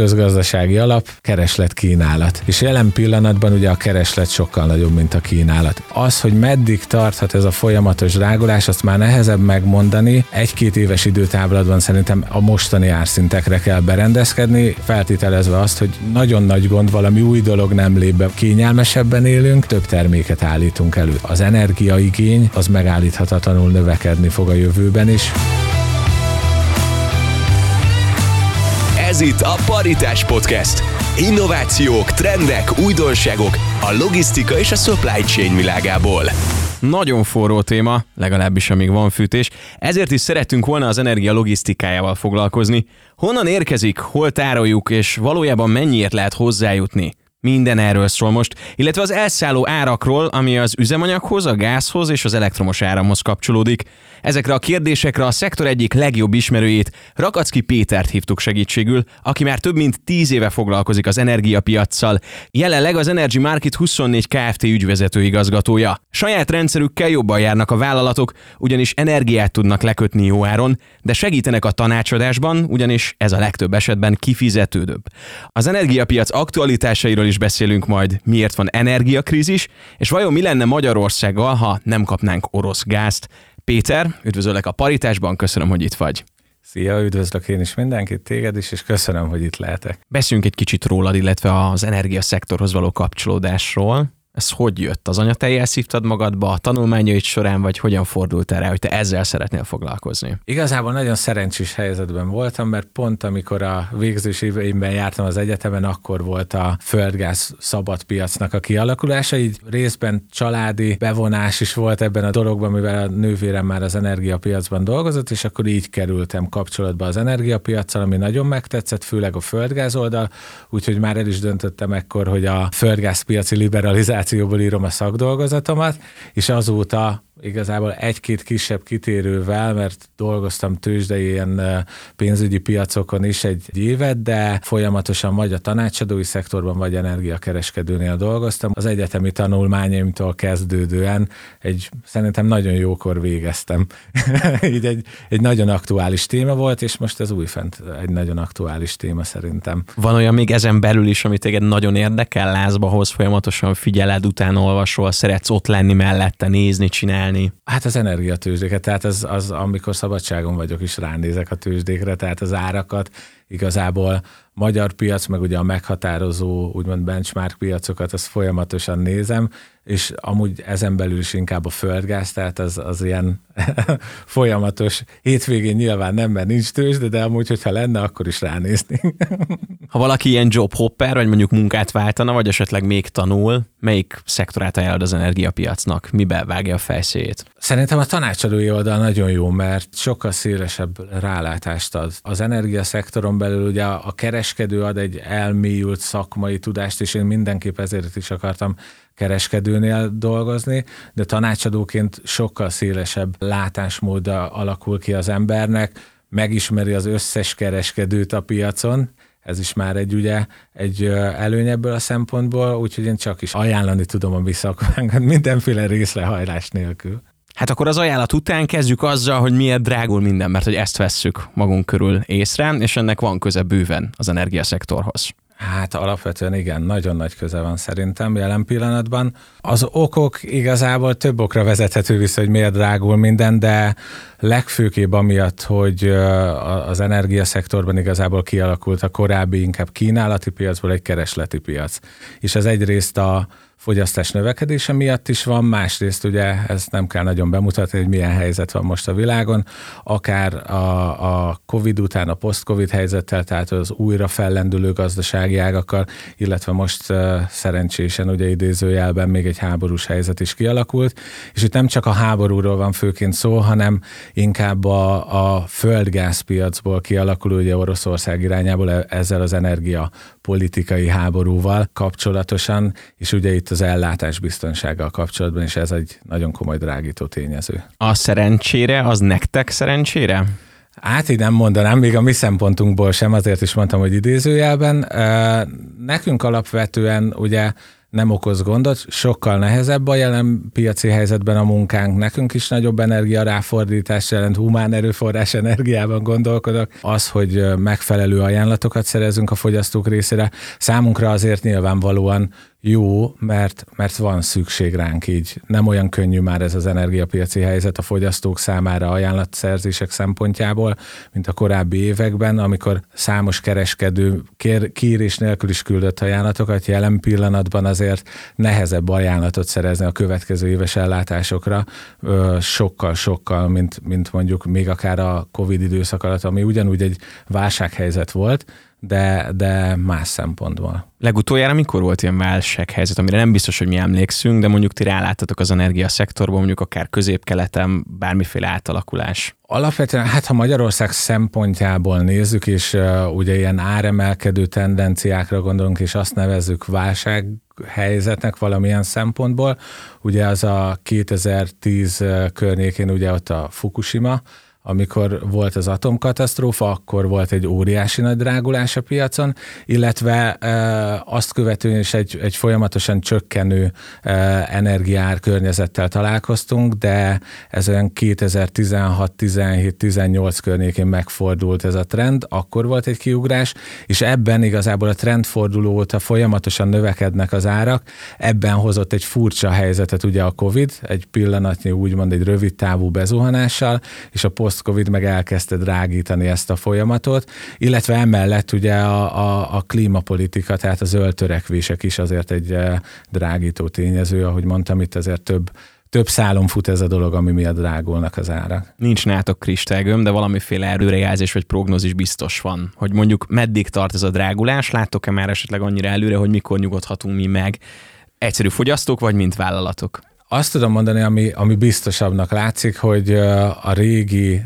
közgazdasági alap, kereslet kínálat. És jelen pillanatban ugye a kereslet sokkal nagyobb, mint a kínálat. Az, hogy meddig tarthat ez a folyamatos drágulás, azt már nehezebb megmondani. Egy-két éves időtávlatban szerintem a mostani árszintekre kell berendezkedni, feltételezve azt, hogy nagyon nagy gond, valami új dolog nem lép be, kényelmesebben élünk, több terméket állítunk elő. Az energiaigény az megállíthatatlanul növekedni fog a jövőben is. Ez itt a Paritás Podcast. Innovációk, trendek, újdonságok a logisztika és a supply chain világából. Nagyon forró téma, legalábbis amíg van fűtés, ezért is szerettünk volna az energia logisztikájával foglalkozni. Honnan érkezik, hol tároljuk, és valójában mennyiért lehet hozzájutni? Minden erről szól most, illetve az elszálló árakról, ami az üzemanyaghoz, a gázhoz és az elektromos áramhoz kapcsolódik. Ezekre a kérdésekre a szektor egyik legjobb ismerőjét, Rakacki Pétert hívtuk segítségül, aki már több mint 10 éve foglalkozik az energiapiacsal. Jelenleg az Energy Market 24 Kft. ügyvezető igazgatója. Saját rendszerükkel jobban járnak a vállalatok, ugyanis energiát tudnak lekötni jó áron, de segítenek a tanácsadásban, ugyanis ez a legtöbb esetben kifizetődőbb. Az energiapiac aktualitásairól is beszélünk majd, miért van energiakrízis, és vajon mi lenne Magyarországgal, ha nem kapnánk orosz gázt. Péter, üdvözöllek a Paritásban, köszönöm, hogy itt vagy. Szia, üdvözlök én is mindenkit, téged is, és köszönöm, hogy itt lehetek. Beszéljünk egy kicsit rólad, illetve az energiaszektorhoz való kapcsolódásról. Ez hogy jött? Az anyatejjel szívtad magadba a tanulmányaid során, vagy hogyan fordult erre, hogy te ezzel szeretnél foglalkozni? Igazából nagyon szerencsés helyzetben voltam, mert pont amikor a végzős éveimben jártam az egyetemen, akkor volt a földgáz szabad piacnak a kialakulása, így részben családi bevonás is volt ebben a dologban, mivel a nővérem már az energiapiacban dolgozott, és akkor így kerültem kapcsolatba az energiapiacsal, ami nagyon megtetszett, főleg a földgáz oldal, úgyhogy már el is döntöttem ekkor, hogy a földgázpiaci liberalizáció kommunikációból írom a szakdolgozatomat, és azóta igazából egy-két kisebb kitérővel, mert dolgoztam tőzsdei ilyen pénzügyi piacokon is egy évet, de folyamatosan vagy a tanácsadói szektorban, vagy energiakereskedőnél dolgoztam. Az egyetemi tanulmányaimtól kezdődően egy szerintem nagyon jókor végeztem. Így egy, egy nagyon aktuális téma volt, és most ez újfent egy nagyon aktuális téma szerintem. Van olyan még ezen belül is, amit téged nagyon érdekel, lázba hoz, folyamatosan figyeled, utána olvasol, szeretsz ott lenni mellette, nézni, csinálni, csinálni? Hát az energiatőzsdéket, tehát az, az, amikor szabadságon vagyok is ránézek a tőzsdékre, tehát az árakat igazából magyar piac, meg ugye a meghatározó, úgymond benchmark piacokat, azt folyamatosan nézem, és amúgy ezen belül is inkább a földgáz, tehát az, az ilyen folyamatos, hétvégén nyilván nem, mert nincs tőzsde, de amúgy, hogyha lenne, akkor is ránézni. ha valaki ilyen job hopper, vagy mondjuk munkát váltana, vagy esetleg még tanul, melyik szektorát ajánlod az energiapiacnak? Mibe vágja a fejszét? Szerintem a tanácsadói oldal nagyon jó, mert sokkal szélesebb rálátást ad. Az energiaszektoron belül ugye a kereskedő ad egy elmélyült szakmai tudást, és én mindenképp ezért is akartam kereskedőnél dolgozni, de tanácsadóként sokkal szélesebb látásmód alakul ki az embernek, megismeri az összes kereskedőt a piacon, ez is már egy ugye egy előny ebből a szempontból, úgyhogy én csak is ajánlani tudom a mi mindenféle részrehajlás nélkül. Hát akkor az ajánlat után kezdjük azzal, hogy miért drágul minden, mert hogy ezt vesszük magunk körül észre, és ennek van köze bőven az energiaszektorhoz. Hát alapvetően igen, nagyon nagy köze van szerintem jelen pillanatban. Az okok igazából több okra vezethető vissza, hogy miért drágul minden, de legfőképp amiatt, hogy az energiaszektorban igazából kialakult a korábbi inkább kínálati piacból egy keresleti piac. És ez egyrészt a fogyasztás növekedése miatt is van, másrészt ugye ezt nem kell nagyon bemutatni, hogy milyen helyzet van most a világon, akár a, a COVID után a post-COVID helyzettel, tehát az újra fellendülő gazdasági ágakkal, illetve most szerencsésen ugye idézőjelben még egy háborús helyzet is kialakult, és itt nem csak a háborúról van főként szó, hanem inkább a, a földgázpiacból kialakuló ugye Oroszország irányából e, ezzel az energia politikai háborúval kapcsolatosan, és ugye itt az ellátás biztonsággal kapcsolatban, és ez egy nagyon komoly drágító tényező. A szerencsére, az nektek szerencsére? Hát így nem mondanám, még a mi szempontunkból sem, azért is mondtam, hogy idézőjelben. Nekünk alapvetően ugye nem okoz gondot, sokkal nehezebb a jelen piaci helyzetben a munkánk, nekünk is nagyobb energia ráfordítás jelent, humán erőforrás energiában gondolkodok, az, hogy megfelelő ajánlatokat szerezünk a fogyasztók részére, számunkra azért nyilvánvalóan jó, mert, mert van szükség ránk így. Nem olyan könnyű már ez az energiapiaci helyzet a fogyasztók számára ajánlatszerzések szempontjából, mint a korábbi években, amikor számos kereskedő kér, kérés nélkül is küldött ajánlatokat, jelen pillanatban azért nehezebb ajánlatot szerezni a következő éves ellátásokra, sokkal-sokkal, mint, mint mondjuk még akár a Covid időszak alatt, ami ugyanúgy egy válsághelyzet volt, de, de más szempontból. Legutoljára mikor volt ilyen válsághelyzet, amire nem biztos, hogy mi emlékszünk, de mondjuk ti ráláttatok az energiaszektorban, mondjuk akár közép-keleten bármiféle átalakulás? Alapvetően, hát ha Magyarország szempontjából nézzük, és uh, ugye ilyen áremelkedő tendenciákra gondolunk, és azt nevezzük válság helyzetnek valamilyen szempontból, ugye az a 2010 környékén ugye ott a Fukushima, amikor volt az atomkatasztrófa, akkor volt egy óriási nagy drágulás a piacon, illetve e, azt követően is egy, egy folyamatosan csökkenő e, energiár környezettel találkoztunk, de ez olyan 2016, 17, 18 környékén megfordult ez a trend, akkor volt egy kiugrás, és ebben igazából a trendforduló óta folyamatosan növekednek az árak, ebben hozott egy furcsa helyzetet ugye a Covid, egy pillanatnyi úgymond egy rövid távú bezuhanással, és a post-covid meg elkezdte drágítani ezt a folyamatot, illetve emellett ugye a, a, a klímapolitika, tehát a zöld törekvések is azért egy eh, drágító tényező, ahogy mondtam, itt azért több több szálon fut ez a dolog, ami miatt drágulnak az árak. Nincs nátok kristálygöm, de valamiféle előrejelzés vagy prognózis biztos van, hogy mondjuk meddig tart ez a drágulás, láttok-e már esetleg annyira előre, hogy mikor nyugodhatunk mi meg, egyszerű fogyasztók vagy mint vállalatok? Azt tudom mondani, ami, ami biztosabbnak látszik, hogy a régi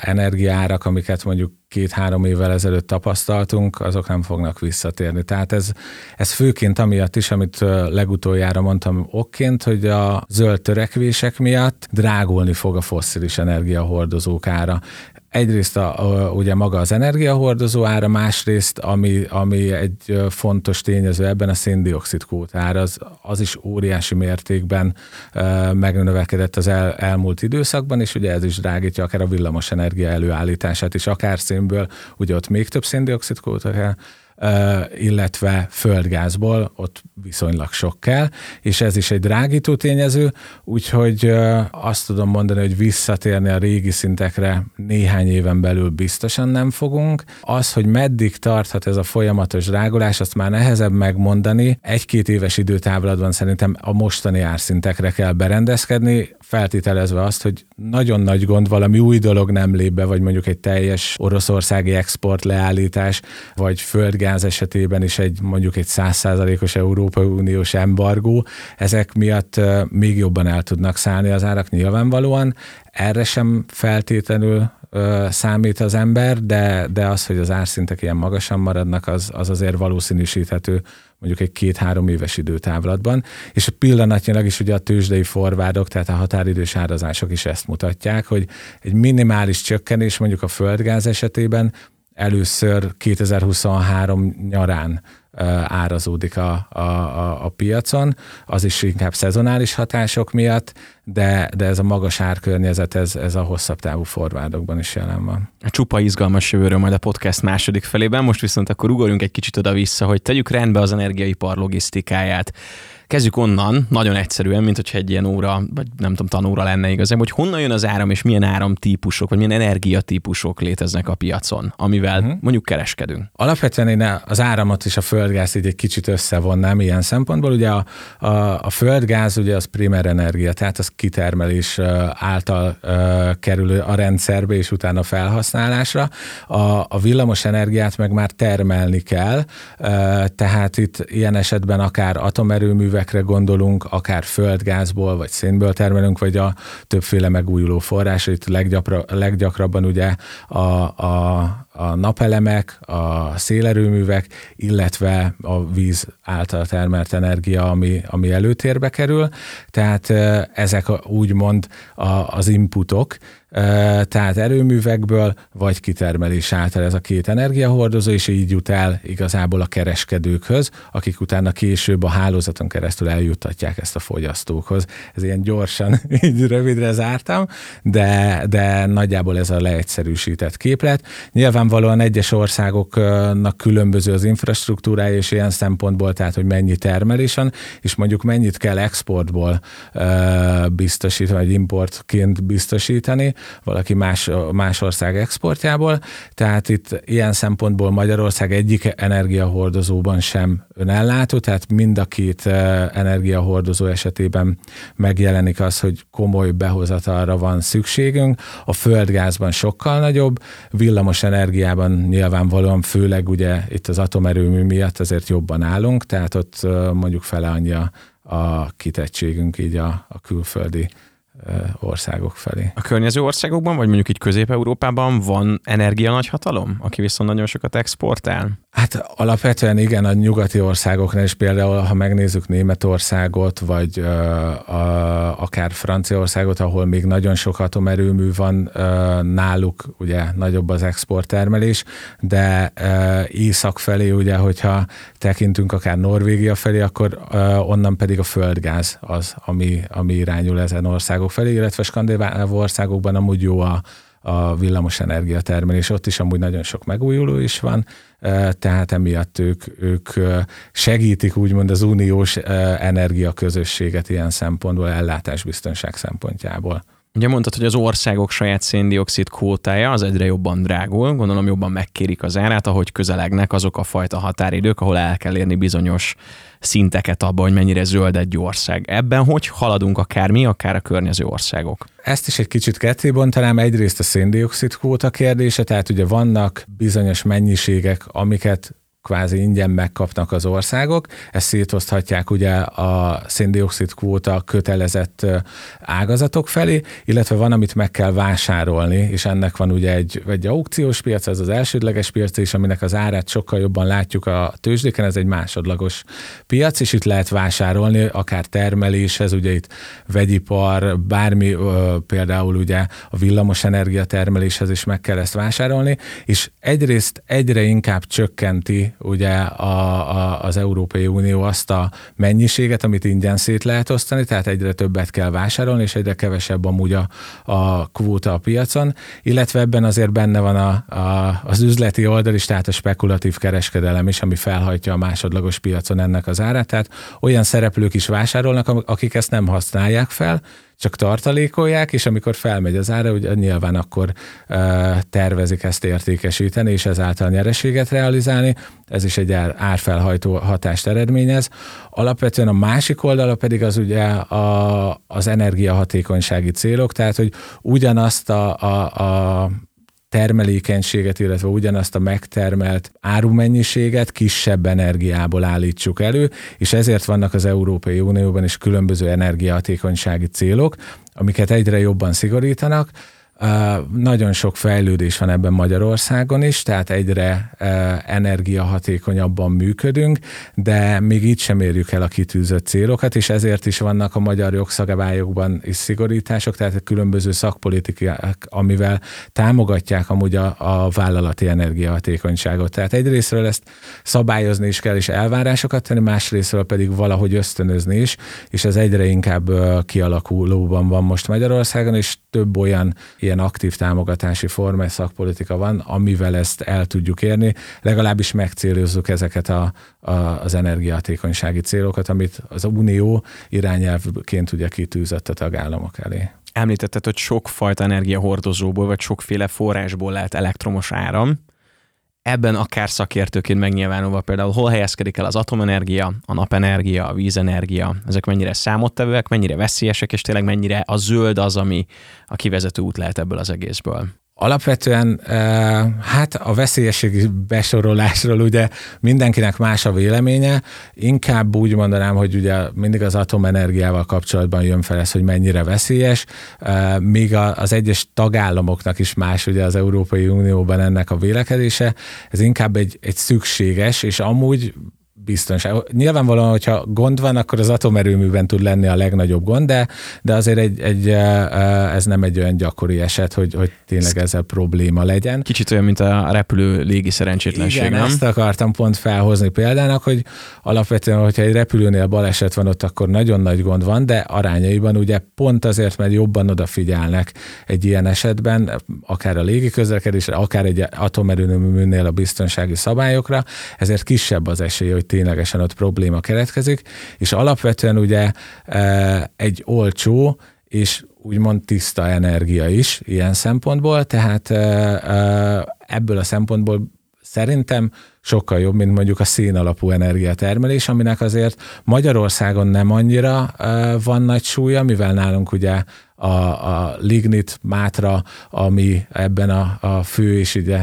energiárak, amiket mondjuk két-három évvel ezelőtt tapasztaltunk, azok nem fognak visszatérni. Tehát ez, ez főként amiatt is, amit legutoljára mondtam okként, hogy a zöld törekvések miatt drágulni fog a fosszilis energiahordozók ára egyrészt a, a, ugye maga az energiahordozó ára, másrészt, ami, ami egy fontos tényező ebben a széndiokszid kvótára, az, az is óriási mértékben e, megnövekedett az el, elmúlt időszakban, és ugye ez is drágítja akár a villamos energia előállítását is, akár szénből, ugye ott még több széndiokszid kell, illetve földgázból, ott viszonylag sok kell, és ez is egy drágító tényező, úgyhogy azt tudom mondani, hogy visszatérni a régi szintekre néhány éven belül biztosan nem fogunk. Az, hogy meddig tarthat ez a folyamatos drágulás, azt már nehezebb megmondani. Egy-két éves időtávlatban szerintem a mostani árszintekre kell berendezkedni, feltételezve azt, hogy nagyon nagy gond, valami új dolog nem lép be, vagy mondjuk egy teljes oroszországi export leállítás, vagy földgáz esetében is egy mondjuk egy százszázalékos Európai Uniós embargó, ezek miatt még jobban el tudnak szállni az árak nyilvánvalóan. Erre sem feltétlenül számít az ember, de, de az, hogy az árszintek ilyen magasan maradnak, az, az azért valószínűsíthető mondjuk egy két-három éves időtávlatban, és pillanatnyilag is ugye a tőzsdei forvádok, tehát a határidős árazások is ezt mutatják, hogy egy minimális csökkenés mondjuk a földgáz esetében először 2023 nyarán árazódik a, a, a, a piacon, az is inkább szezonális hatások miatt, de, de ez a magas árkörnyezet, ez, ez a hosszabb távú forvádokban is jelen van. A csupa izgalmas jövőről majd a podcast második felében, most viszont akkor ugorjunk egy kicsit oda-vissza, hogy tegyük rendbe az energiaipar logisztikáját. Kezdjük onnan, nagyon egyszerűen, mint hogyha egy ilyen óra, vagy nem tudom, tanóra lenne igazából, hogy honnan jön az áram, és milyen áramtípusok, vagy milyen energiatípusok léteznek a piacon, amivel uh-huh. mondjuk kereskedünk. Alapvetően én az áramot és a földgáz így egy kicsit összevonnám ilyen szempontból. Ugye a, a, a földgáz ugye az primer energia, tehát az kitermelés által uh, kerül a rendszerbe, és utána felhasználásra. A, a villamos energiát meg már termelni kell, tehát itt ilyen esetben akár atomerőművek, erőművekre gondolunk, akár földgázból, vagy szénből termelünk, vagy a többféle megújuló forrás. Itt leggyakra, leggyakrabban ugye a, a, a napelemek, a szélerőművek, illetve a víz által termelt energia, ami, ami előtérbe kerül. Tehát ezek úgymond a, az inputok, tehát erőművekből, vagy kitermelés által ez a két energiahordozó, és így jut el igazából a kereskedőkhöz, akik utána később a hálózaton keresztül eljuttatják ezt a fogyasztókhoz. Ez ilyen gyorsan, így rövidre zártam, de, de nagyjából ez a leegyszerűsített képlet. Nyilvánvalóan egyes országoknak különböző az infrastruktúrája, és ilyen szempontból, tehát hogy mennyi termelés van, és mondjuk mennyit kell exportból biztosítani, vagy importként biztosítani, valaki más, más ország exportjából. Tehát itt ilyen szempontból Magyarország egyik energiahordozóban sem önellátó, tehát mind a két energiahordozó esetében megjelenik az, hogy komoly behozatalra van szükségünk. A földgázban sokkal nagyobb, villamos energiában nyilvánvalóan főleg ugye itt az atomerőmű miatt azért jobban állunk, tehát ott mondjuk fele annyi a, a kitettségünk így a, a külföldi országok felé. A környező országokban, vagy mondjuk így Közép-Európában van energia nagyhatalom, aki viszont nagyon sokat exportál? Hát alapvetően igen, a nyugati országoknál is például, ha megnézzük Németországot, vagy uh, a, akár Franciaországot, ahol még nagyon sok atomerőmű van, uh, náluk ugye nagyobb az exporttermelés, de uh, észak felé ugye, hogyha tekintünk akár Norvégia felé, akkor uh, onnan pedig a földgáz az, ami, ami irányul ezen országok felé, illetve skandináv országokban amúgy jó a, a villamos energiatermelés. Ott is amúgy nagyon sok megújuló is van, tehát emiatt ők, ők segítik úgymond az uniós energiaközösséget ilyen szempontból, ellátásbiztonság szempontjából. Ugye mondtad, hogy az országok saját széndiokszid kvótája az egyre jobban drágul, gondolom jobban megkérik az árát, ahogy közelegnek azok a fajta határidők, ahol el kell érni bizonyos szinteket abban, hogy mennyire zöld egy ország. Ebben hogy haladunk akár mi, akár a környező országok? Ezt is egy kicsit ketté bontanám. Egyrészt a széndiokszid kvóta kérdése, tehát ugye vannak bizonyos mennyiségek, amiket kvázi ingyen megkapnak az országok. Ezt szétoszthatják ugye a széndiokszid kvóta kötelezett ágazatok felé, illetve van, amit meg kell vásárolni, és ennek van ugye egy, egy aukciós piac, ez az elsődleges piac, és aminek az árát sokkal jobban látjuk a tőzsdéken, ez egy másodlagos piac, és itt lehet vásárolni, akár termeléshez, ugye itt vegyipar, bármi, például ugye a villamos energia termeléshez is meg kell ezt vásárolni, és egyrészt egyre inkább csökkenti ugye a, a, az Európai Unió azt a mennyiséget, amit ingyen szét lehet osztani, tehát egyre többet kell vásárolni, és egyre kevesebb amúgy a, a kvóta a piacon, illetve ebben azért benne van a, a, az üzleti oldal is, tehát a spekulatív kereskedelem is, ami felhajtja a másodlagos piacon ennek az árát, tehát olyan szereplők is vásárolnak, akik ezt nem használják fel, csak tartalékolják, és amikor felmegy az ára, ugye nyilván akkor tervezik ezt értékesíteni, és ezáltal nyereséget realizálni. Ez is egy ár, árfelhajtó hatást eredményez. Alapvetően a másik oldala pedig az ugye a, az energiahatékonysági célok, tehát hogy ugyanazt a, a, a termelékenységet, illetve ugyanazt a megtermelt árumennyiséget kisebb energiából állítsuk elő, és ezért vannak az Európai Unióban is különböző energiahatékonysági célok, amiket egyre jobban szigorítanak, nagyon sok fejlődés van ebben Magyarországon is, tehát egyre energiahatékonyabban működünk, de még így sem érjük el a kitűzött célokat, és ezért is vannak a magyar jogszabályokban is szigorítások, tehát különböző szakpolitikák, amivel támogatják amúgy a, a vállalati energiahatékonyságot. Tehát egyrésztről ezt szabályozni is kell, és elvárásokat tenni, másrésztről pedig valahogy ösztönözni is, és ez egyre inkább kialakulóban van most Magyarországon, és több olyan ilyen aktív támogatási forma, szakpolitika van, amivel ezt el tudjuk érni, legalábbis megcélozzuk ezeket a, a, az energiahatékonysági célokat, amit az Unió irányelvként ugye kitűzött a tagállamok elé. Említetted, hogy sokfajta energiahordozóból, vagy sokféle forrásból lehet elektromos áram ebben akár szakértőként megnyilvánulva például hol helyezkedik el az atomenergia, a napenergia, a vízenergia, ezek mennyire számottevőek, mennyire veszélyesek, és tényleg mennyire a zöld az, ami a kivezető út lehet ebből az egészből. Alapvetően hát a veszélyességi besorolásról ugye mindenkinek más a véleménye, inkább úgy mondanám, hogy ugye mindig az atomenergiával kapcsolatban jön fel ez, hogy mennyire veszélyes, míg az egyes tagállamoknak is más ugye az Európai Unióban ennek a vélekedése, ez inkább egy, egy szükséges, és amúgy biztonság. Nyilvánvalóan, hogyha gond van, akkor az atomerőműben tud lenni a legnagyobb gond, de, de azért egy, egy, ez nem egy olyan gyakori eset, hogy, hogy tényleg ezzel probléma legyen. Kicsit olyan, mint a repülő légi szerencsétlenség, Igen, nem? ezt akartam pont felhozni példának, hogy alapvetően, hogyha egy repülőnél baleset van ott, akkor nagyon nagy gond van, de arányaiban ugye pont azért, mert jobban odafigyelnek egy ilyen esetben, akár a légi közlekedésre, akár egy atomerőműnél a biztonsági szabályokra, ezért kisebb az esély, hogy ténylegesen ott probléma keletkezik, és alapvetően ugye e, egy olcsó és úgymond tiszta energia is ilyen szempontból, tehát e, e, ebből a szempontból szerintem sokkal jobb, mint mondjuk a szén alapú energiatermelés, aminek azért Magyarországon nem annyira van nagy súlya, mivel nálunk ugye a, a lignit, mátra, ami ebben a, a fő és ugye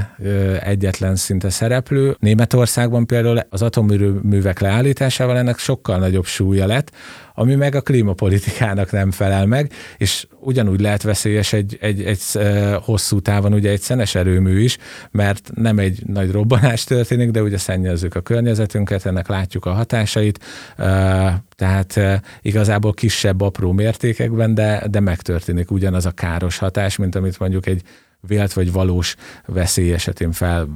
egyetlen szinte szereplő. Németországban például az atomművek leállításával ennek sokkal nagyobb súlya lett, ami meg a klímapolitikának nem felel meg, és ugyanúgy lehet veszélyes egy, egy, egy hosszú távon ugye egy szenes erőmű is, mert nem egy nagy robbanás történik, de ugye szennyezzük a környezetünket, ennek látjuk a hatásait, tehát igazából kisebb, apró mértékekben, de, de megtörténik ugyanaz a káros hatás, mint amit mondjuk egy vélt vagy valós veszély esetén fel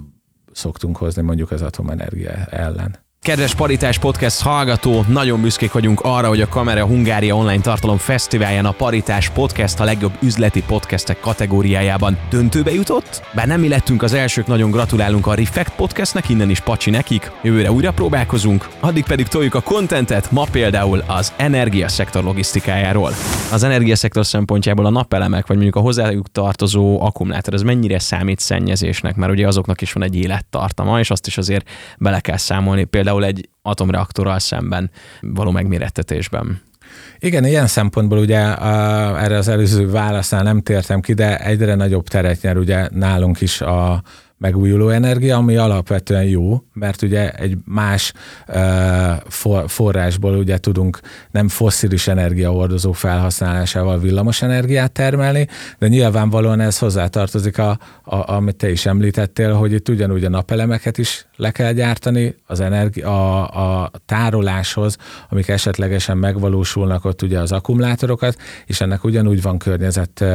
szoktunk hozni mondjuk az atomenergia ellen. Kedves Paritás Podcast hallgató, nagyon büszkék vagyunk arra, hogy a Kamera Hungária Online Tartalom Fesztiválján a Paritás Podcast a legjobb üzleti podcastek kategóriájában döntőbe jutott. Bár nem mi lettünk az elsők, nagyon gratulálunk a Reflect Podcastnek, innen is pacsi nekik. Jövőre újra próbálkozunk, addig pedig toljuk a kontentet, ma például az energiaszektor logisztikájáról. Az energiaszektor szempontjából a napelemek, vagy mondjuk a hozzájuk tartozó akkumulátor, az mennyire számít szennyezésnek, mert ugye azoknak is van egy élettartama, és azt is azért bele kell számolni. Például például egy atomreaktorral szemben való megmérettetésben. Igen, ilyen szempontból ugye a, erre az előző válasznál nem tértem ki, de egyre nagyobb teret nyer ugye nálunk is a, megújuló energia, ami alapvetően jó, mert ugye egy más forrásból ugye tudunk nem fosszilis energiahordozó felhasználásával villamos energiát termelni, de nyilvánvalóan ez hozzátartozik, a, a, amit te is említettél, hogy itt ugyanúgy a napelemeket is le kell gyártani, az energia, a, a tároláshoz, amik esetlegesen megvalósulnak ott ugye az akkumulátorokat, és ennek ugyanúgy van környezet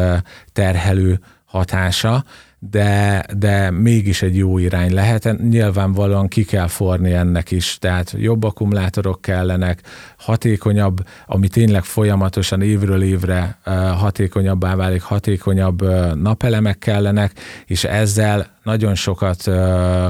terhelő hatása, de, de mégis egy jó irány lehet. Nyilvánvalóan ki kell forni ennek is, tehát jobb akkumulátorok kellenek, hatékonyabb, ami tényleg folyamatosan évről évre hatékonyabbá válik, hatékonyabb napelemek kellenek, és ezzel nagyon sokat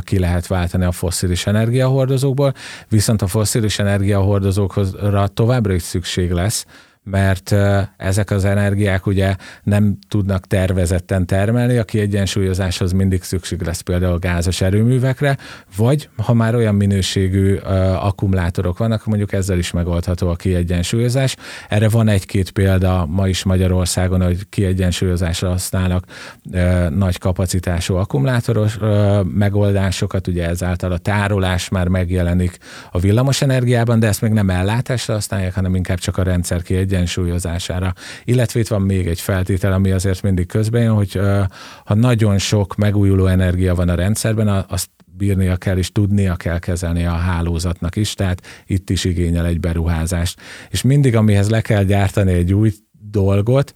ki lehet váltani a fosszilis energiahordozókból, viszont a fosszilis energiahordozókra továbbra is szükség lesz, mert ezek az energiák ugye nem tudnak tervezetten termelni, a kiegyensúlyozáshoz mindig szükség lesz például gázos erőművekre, vagy ha már olyan minőségű akkumulátorok vannak, mondjuk ezzel is megoldható a kiegyensúlyozás. Erre van egy-két példa ma is Magyarországon, hogy kiegyensúlyozásra használnak nagy kapacitású akkumulátoros megoldásokat, ugye ezáltal a tárolás már megjelenik a villamos energiában, de ezt még nem ellátásra használják, hanem inkább csak a rendszer kiegyensúlyozásra egyensúlyozására. Illetve itt van még egy feltétel, ami azért mindig közben hogy ha nagyon sok megújuló energia van a rendszerben, azt bírnia kell, és tudnia kell kezelni a hálózatnak is, tehát itt is igényel egy beruházást. És mindig, amihez le kell gyártani egy új dolgot,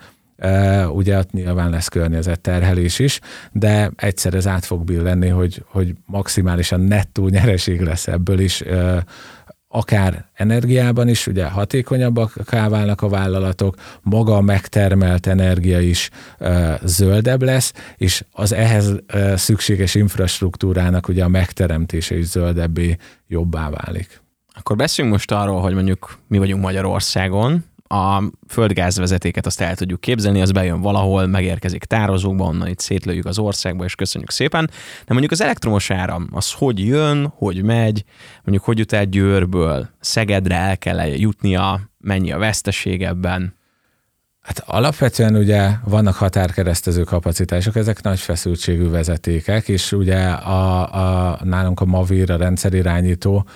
ugye ott nyilván lesz környezetterhelés is, de egyszer ez át fog billenni, hogy, hogy maximálisan nettó nyereség lesz ebből is, akár energiában is, ugye hatékonyabbak válnak a vállalatok, maga a megtermelt energia is e, zöldebb lesz, és az ehhez e, szükséges infrastruktúrának ugye a megteremtése is zöldebbé jobbá válik. Akkor beszéljünk most arról, hogy mondjuk mi vagyunk Magyarországon, a földgázvezetéket azt el tudjuk képzelni, az bejön valahol, megérkezik tározókba, onnan itt szétlőjük az országba, és köszönjük szépen. De mondjuk az elektromos áram, az hogy jön, hogy megy, mondjuk hogy jut el Győrből, Szegedre el kell jutnia, mennyi a veszteség ebben? Hát alapvetően ugye vannak határkeresztező kapacitások, ezek nagy feszültségű vezetékek, és ugye a, a, nálunk a Mavir, a rendszerirányító,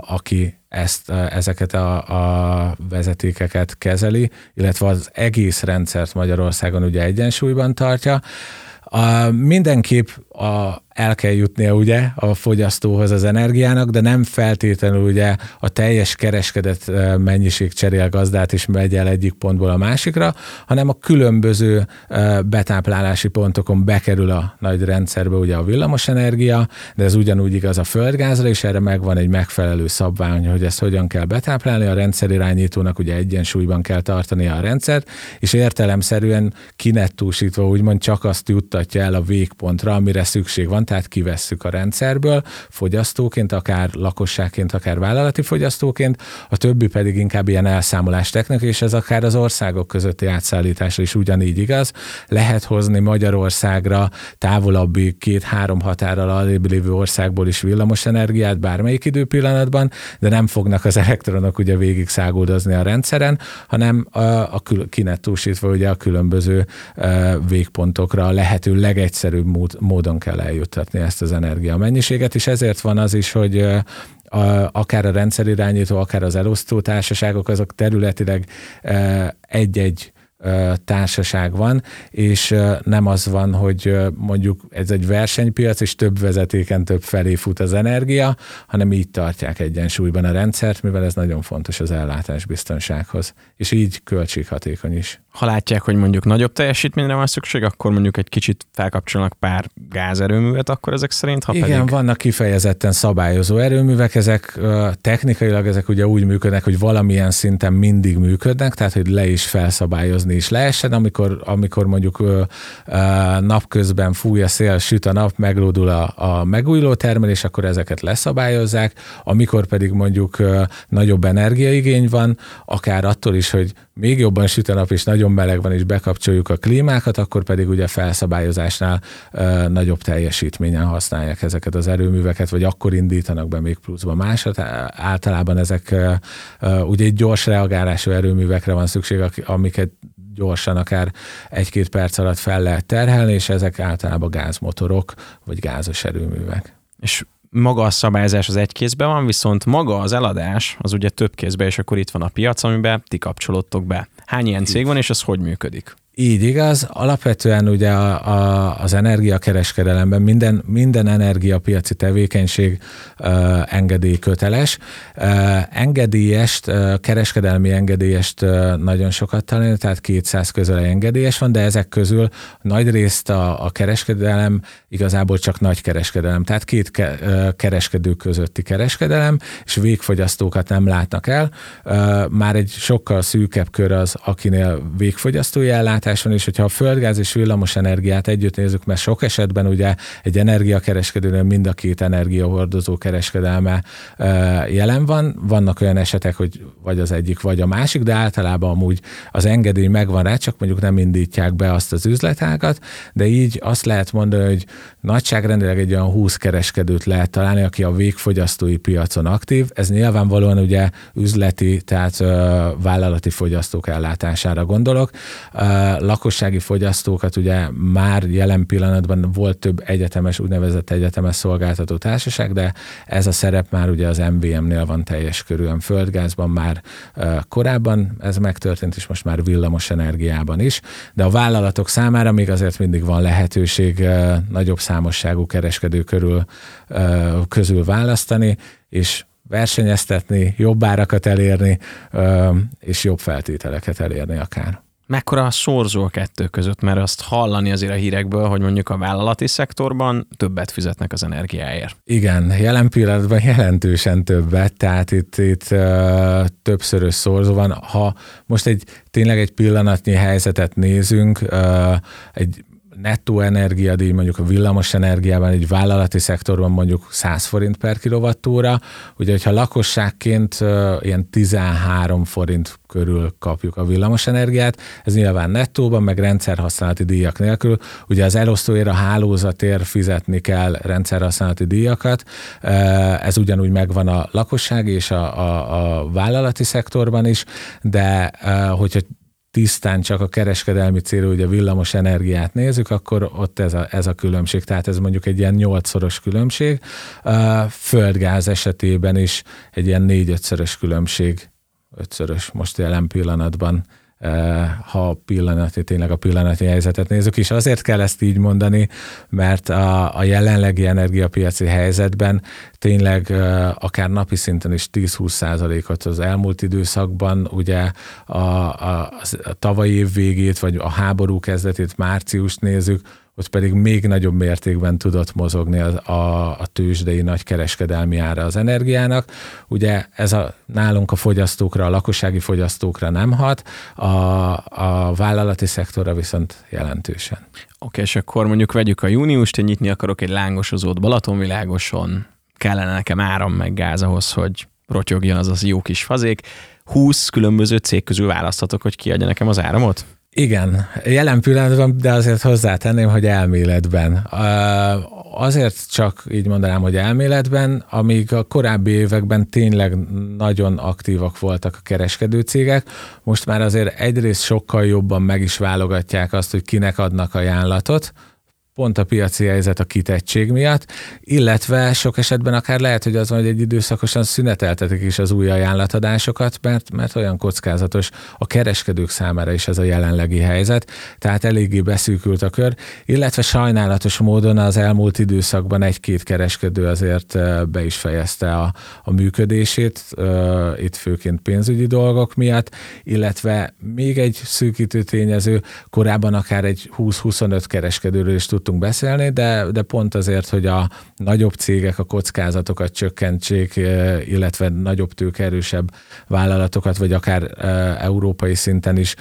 aki ezt, ezeket a, a vezetékeket kezeli, illetve az egész rendszert Magyarországon ugye egyensúlyban tartja. A, mindenképp a, el kell jutnia ugye a fogyasztóhoz az energiának, de nem feltétlenül ugye a teljes kereskedett mennyiség cserél gazdát is megy el egyik pontból a másikra, hanem a különböző betáplálási pontokon bekerül a nagy rendszerbe ugye a villamosenergia, de ez ugyanúgy igaz a földgázra, és erre megvan egy megfelelő szabvány, hogy ezt hogyan kell betáplálni, a rendszerirányítónak ugye egyensúlyban kell tartani a rendszert, és értelemszerűen kinettúsítva úgymond csak azt juttatja el a végpontra, amire szükség van, van, tehát kivesszük a rendszerből fogyasztóként, akár lakosságként, akár vállalati fogyasztóként, a többi pedig inkább ilyen elszámolás technika, és ez akár az országok közötti átszállításra is ugyanígy igaz. Lehet hozni Magyarországra távolabbi két-három határral alébb lévő országból is villamos energiát bármelyik időpillanatban, de nem fognak az elektronok ugye végig száguldozni a rendszeren, hanem a, a kinettúsítva ugye a különböző végpontokra a lehető legegyszerűbb mód, módon kell eljutni juttatni ezt az energiamennyiséget, és ezért van az is, hogy a, akár a rendszerirányító, akár az elosztó társaságok, azok területileg egy-egy társaság van, és nem az van, hogy mondjuk ez egy versenypiac, és több vezetéken több felé fut az energia, hanem így tartják egyensúlyban a rendszert, mivel ez nagyon fontos az ellátás biztonsághoz, és így költséghatékony is. Ha látják, hogy mondjuk nagyobb teljesítményre van szükség, akkor mondjuk egy kicsit felkapcsolnak pár gázerőművet, akkor ezek szerint, ha Igen, pedig... vannak kifejezetten szabályozó erőművek, ezek technikailag ezek ugye úgy működnek, hogy valamilyen szinten mindig működnek, tehát hogy le is felszabályozni is lehessen, amikor, amikor mondjuk ö, ö, napközben fúj a szél, süt a nap, meglódul a, a megújuló termelés, akkor ezeket leszabályozzák, amikor pedig mondjuk ö, nagyobb energiaigény van, akár attól is, hogy még jobban süt a nap, és nagyon meleg van, és bekapcsoljuk a klímákat, akkor pedig ugye felszabályozásnál ö, nagyobb teljesítményen használják ezeket az erőműveket, vagy akkor indítanak be még pluszba másat. Általában ezek ö, ö, ugye egy gyors reagálású erőművekre van szükség, amiket gyorsan, akár egy-két perc alatt fel lehet terhelni, és ezek általában gázmotorok, vagy gázos erőművek. És maga a szabályozás az egy kézben van, viszont maga az eladás az ugye több kézben, és akkor itt van a piac, amiben ti kapcsolódtok be. Hány ilyen cég van, és ez hogy működik? Így igaz. Alapvetően ugye a, a, az energiakereskedelemben minden, minden energiapiaci tevékenység uh, engedélyköteles. Uh, engedélyest, uh, kereskedelmi engedélyest uh, nagyon sokat találni, tehát 200 közel engedélyes van, de ezek közül nagy részt a, a kereskedelem igazából csak nagy kereskedelem, tehát két ke, uh, kereskedő közötti kereskedelem, és végfogyasztókat nem látnak el. Uh, már egy sokkal szűkebb kör az, akinél végfogyasztói ellát, ellátás van, és hogyha a földgáz és villamos energiát együtt nézzük, mert sok esetben ugye egy energiakereskedőnél mind a két energiahordozó kereskedelme jelen van. Vannak olyan esetek, hogy vagy az egyik, vagy a másik, de általában amúgy az engedély megvan rá, csak mondjuk nem indítják be azt az üzletágat, de így azt lehet mondani, hogy nagyságrendileg egy olyan 20 kereskedőt lehet találni, aki a végfogyasztói piacon aktív. Ez nyilvánvalóan ugye üzleti, tehát vállalati fogyasztók ellátására gondolok lakossági fogyasztókat ugye már jelen pillanatban volt több egyetemes, úgynevezett egyetemes szolgáltató társaság, de ez a szerep már ugye az MVM-nél van teljes körülön. Földgázban már korábban ez megtörtént, és most már villamos energiában is, de a vállalatok számára még azért mindig van lehetőség nagyobb számosságú kereskedő körül, közül választani, és versenyeztetni, jobb árakat elérni, és jobb feltételeket elérni akár mekkora a szorzó a kettő között, mert azt hallani azért a hírekből, hogy mondjuk a vállalati szektorban többet fizetnek az energiáért. Igen, jelen pillanatban jelentősen többet, tehát itt, itt többszörös szorzó van. Ha most egy tényleg egy pillanatnyi helyzetet nézünk, egy nettó energiadíj mondjuk a villamos energiában egy vállalati szektorban mondjuk 100 forint per kilovattóra, ugye hogyha lakosságként ilyen 13 forint körül kapjuk a villamos energiát, ez nyilván nettóban, meg rendszerhasználati díjak nélkül, ugye az elosztóért a hálózatért fizetni kell rendszerhasználati díjakat, ez ugyanúgy megvan a lakosság és a, a, a vállalati szektorban is, de hogyha tisztán csak a kereskedelmi célú, ugye villamos energiát nézzük, akkor ott ez a, ez a különbség, tehát ez mondjuk egy ilyen nyolcszoros különbség. Földgáz esetében is egy ilyen négy-ötszörös különbség, ötszörös most jelen pillanatban ha pillanati, tényleg a pillanati helyzetet nézzük, és azért kell ezt így mondani, mert a, a jelenlegi energiapiaci helyzetben tényleg akár napi szinten is 10-20 százalékot az elmúlt időszakban, ugye a, a, a tavalyi év végét, vagy a háború kezdetét, márciust nézzük, ott pedig még nagyobb mértékben tudott mozogni a, a, a tőzsdei nagy kereskedelmi ára az energiának. Ugye ez a, nálunk a fogyasztókra, a lakossági fogyasztókra nem hat, a, a vállalati szektorra viszont jelentősen. Oké, és akkor mondjuk vegyük a júniust, én nyitni akarok egy lángosozót Balatonvilágoson, kellene nekem áram meg gáz ahhoz, hogy rotyogjon az az jó kis fazék. 20 különböző cég közül választhatok, hogy kiadja nekem az áramot? Igen, jelen pillanatban, de azért hozzátenném, hogy elméletben. Azért csak így mondanám, hogy elméletben, amíg a korábbi években tényleg nagyon aktívak voltak a kereskedő cégek, most már azért egyrészt sokkal jobban meg is válogatják azt, hogy kinek adnak ajánlatot, pont a piaci helyzet a kitettség miatt, illetve sok esetben akár lehet, hogy az van, hogy egy időszakosan szüneteltetik is az új ajánlatadásokat, mert, mert olyan kockázatos a kereskedők számára is ez a jelenlegi helyzet, tehát eléggé beszűkült a kör, illetve sajnálatos módon az elmúlt időszakban egy-két kereskedő azért be is fejezte a, a működését, itt főként pénzügyi dolgok miatt, illetve még egy szűkítő tényező, korábban akár egy 20-25 kereskedőről is tud tudtunk beszélni, de, de pont azért, hogy a nagyobb cégek a kockázatokat csökkentsék, illetve nagyobb tőkerősebb vállalatokat, vagy akár európai szinten is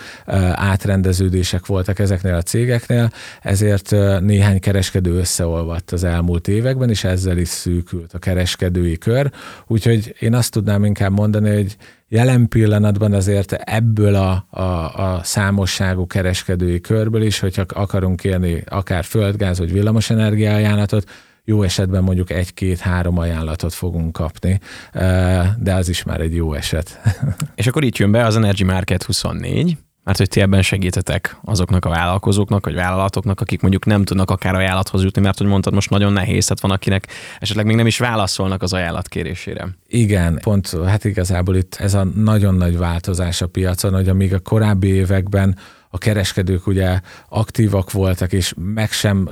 átrendeződések voltak ezeknél a cégeknél, ezért néhány kereskedő összeolvadt az elmúlt években, és ezzel is szűkült a kereskedői kör. Úgyhogy én azt tudnám inkább mondani, hogy jelen pillanatban azért ebből a, a, a számosságú kereskedői körből is, hogyha akarunk kérni akár földgáz vagy villamosenergia ajánlatot, jó esetben mondjuk egy-két-három ajánlatot fogunk kapni, de az is már egy jó eset. És akkor itt jön be az Energy Market 24, mert hogy ti ebben segítetek azoknak a vállalkozóknak, vagy vállalatoknak, akik mondjuk nem tudnak akár ajánlathoz jutni, mert hogy mondtad, most nagyon nehéz, tehát van, akinek esetleg még nem is válaszolnak az ajánlat kérésére. Igen, pont, hát igazából itt ez a nagyon nagy változás a piacon, hogy amíg a korábbi években a kereskedők ugye aktívak voltak, és meg sem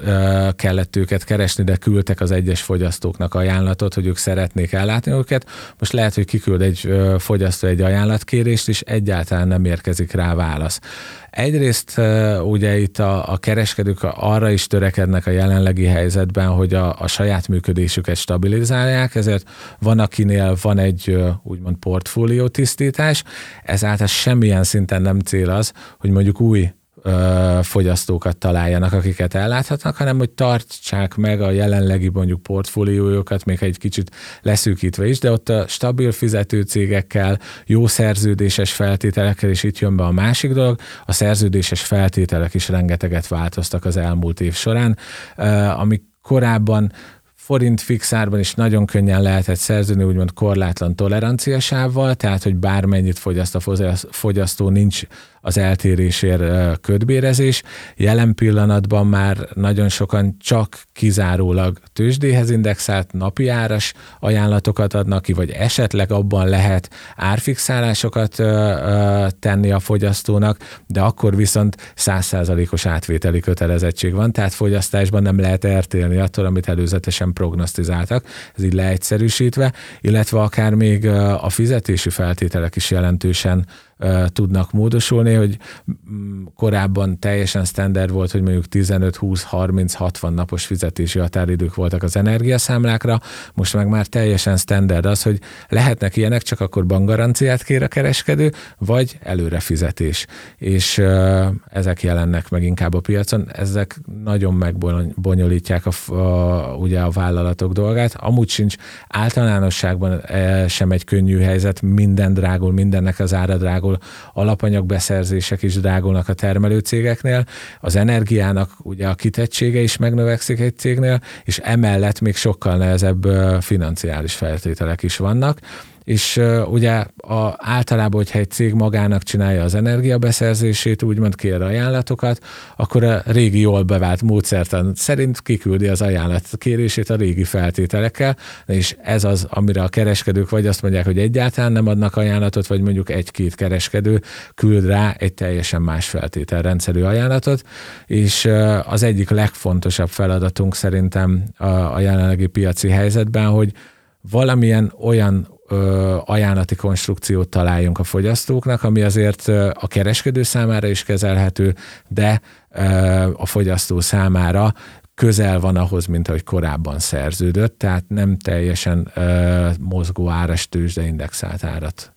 kellett őket keresni, de küldtek az egyes fogyasztóknak ajánlatot, hogy ők szeretnék ellátni őket. Most lehet, hogy kiküld egy fogyasztó egy ajánlatkérést, és egyáltalán nem érkezik rá válasz. Egyrészt ugye itt a, a kereskedők arra is törekednek a jelenlegi helyzetben, hogy a, a saját működésüket stabilizálják, ezért van, akinél van egy úgymond portfólió tisztítás, ezáltal semmilyen szinten nem cél az, hogy mondjuk új fogyasztókat találjanak, akiket elláthatnak, hanem hogy tartsák meg a jelenlegi mondjuk portfóliójukat, még egy kicsit leszűkítve is, de ott a stabil fizető cégekkel, jó szerződéses feltételekkel, és itt jön be a másik dolog, a szerződéses feltételek is rengeteget változtak az elmúlt év során, amik korábban forint fixárban is nagyon könnyen lehetett szerződni, úgymond korlátlan toleranciasával, tehát hogy bármennyit fogyaszt a fogyasztó, nincs az eltérésért ködbérezés. Jelen pillanatban már nagyon sokan csak kizárólag tőzsdéhez indexált napi áras ajánlatokat adnak ki, vagy esetleg abban lehet árfixálásokat tenni a fogyasztónak, de akkor viszont százszázalékos átvételi kötelezettség van, tehát fogyasztásban nem lehet eltérni attól, amit előzetesen prognosztizáltak, ez így leegyszerűsítve, illetve akár még a fizetési feltételek is jelentősen tudnak módosulni, hogy mm, korábban teljesen standard volt, hogy mondjuk 15, 20, 30, 60 napos fizetési határidők voltak az energiaszámlákra, most meg már teljesen standard az, hogy lehetnek ilyenek, csak akkor bankgaranciát kér a kereskedő, vagy előre fizetés. És ezek jelennek meg inkább a piacon, ezek nagyon megbonyolítják a, a, ugye a vállalatok dolgát. Amúgy sincs általánosságban sem egy könnyű helyzet, minden drágul, mindennek az ára drágul, ahol alapanyagbeszerzések is drágulnak a termelőcégeknél, az energiának ugye a kitettsége is megnövekszik egy cégnél, és emellett még sokkal nehezebb financiális feltételek is vannak, és uh, ugye a, általában, hogyha egy cég magának csinálja az energiabeszerzését, úgymond kér ajánlatokat, akkor a régi jól bevált módszertan szerint kiküldi az ajánlat kérését a régi feltételekkel, és ez az, amire a kereskedők vagy azt mondják, hogy egyáltalán nem adnak ajánlatot, vagy mondjuk egy-két kereskedő küld rá egy teljesen más feltételrendszerű ajánlatot, és az egyik legfontosabb feladatunk szerintem a, a jelenlegi piaci helyzetben, hogy valamilyen olyan ajánlati konstrukciót találjunk a fogyasztóknak, ami azért a kereskedő számára is kezelhető, de a fogyasztó számára közel van ahhoz, mint ahogy korábban szerződött, tehát nem teljesen mozgó áras tőzsde indexált árat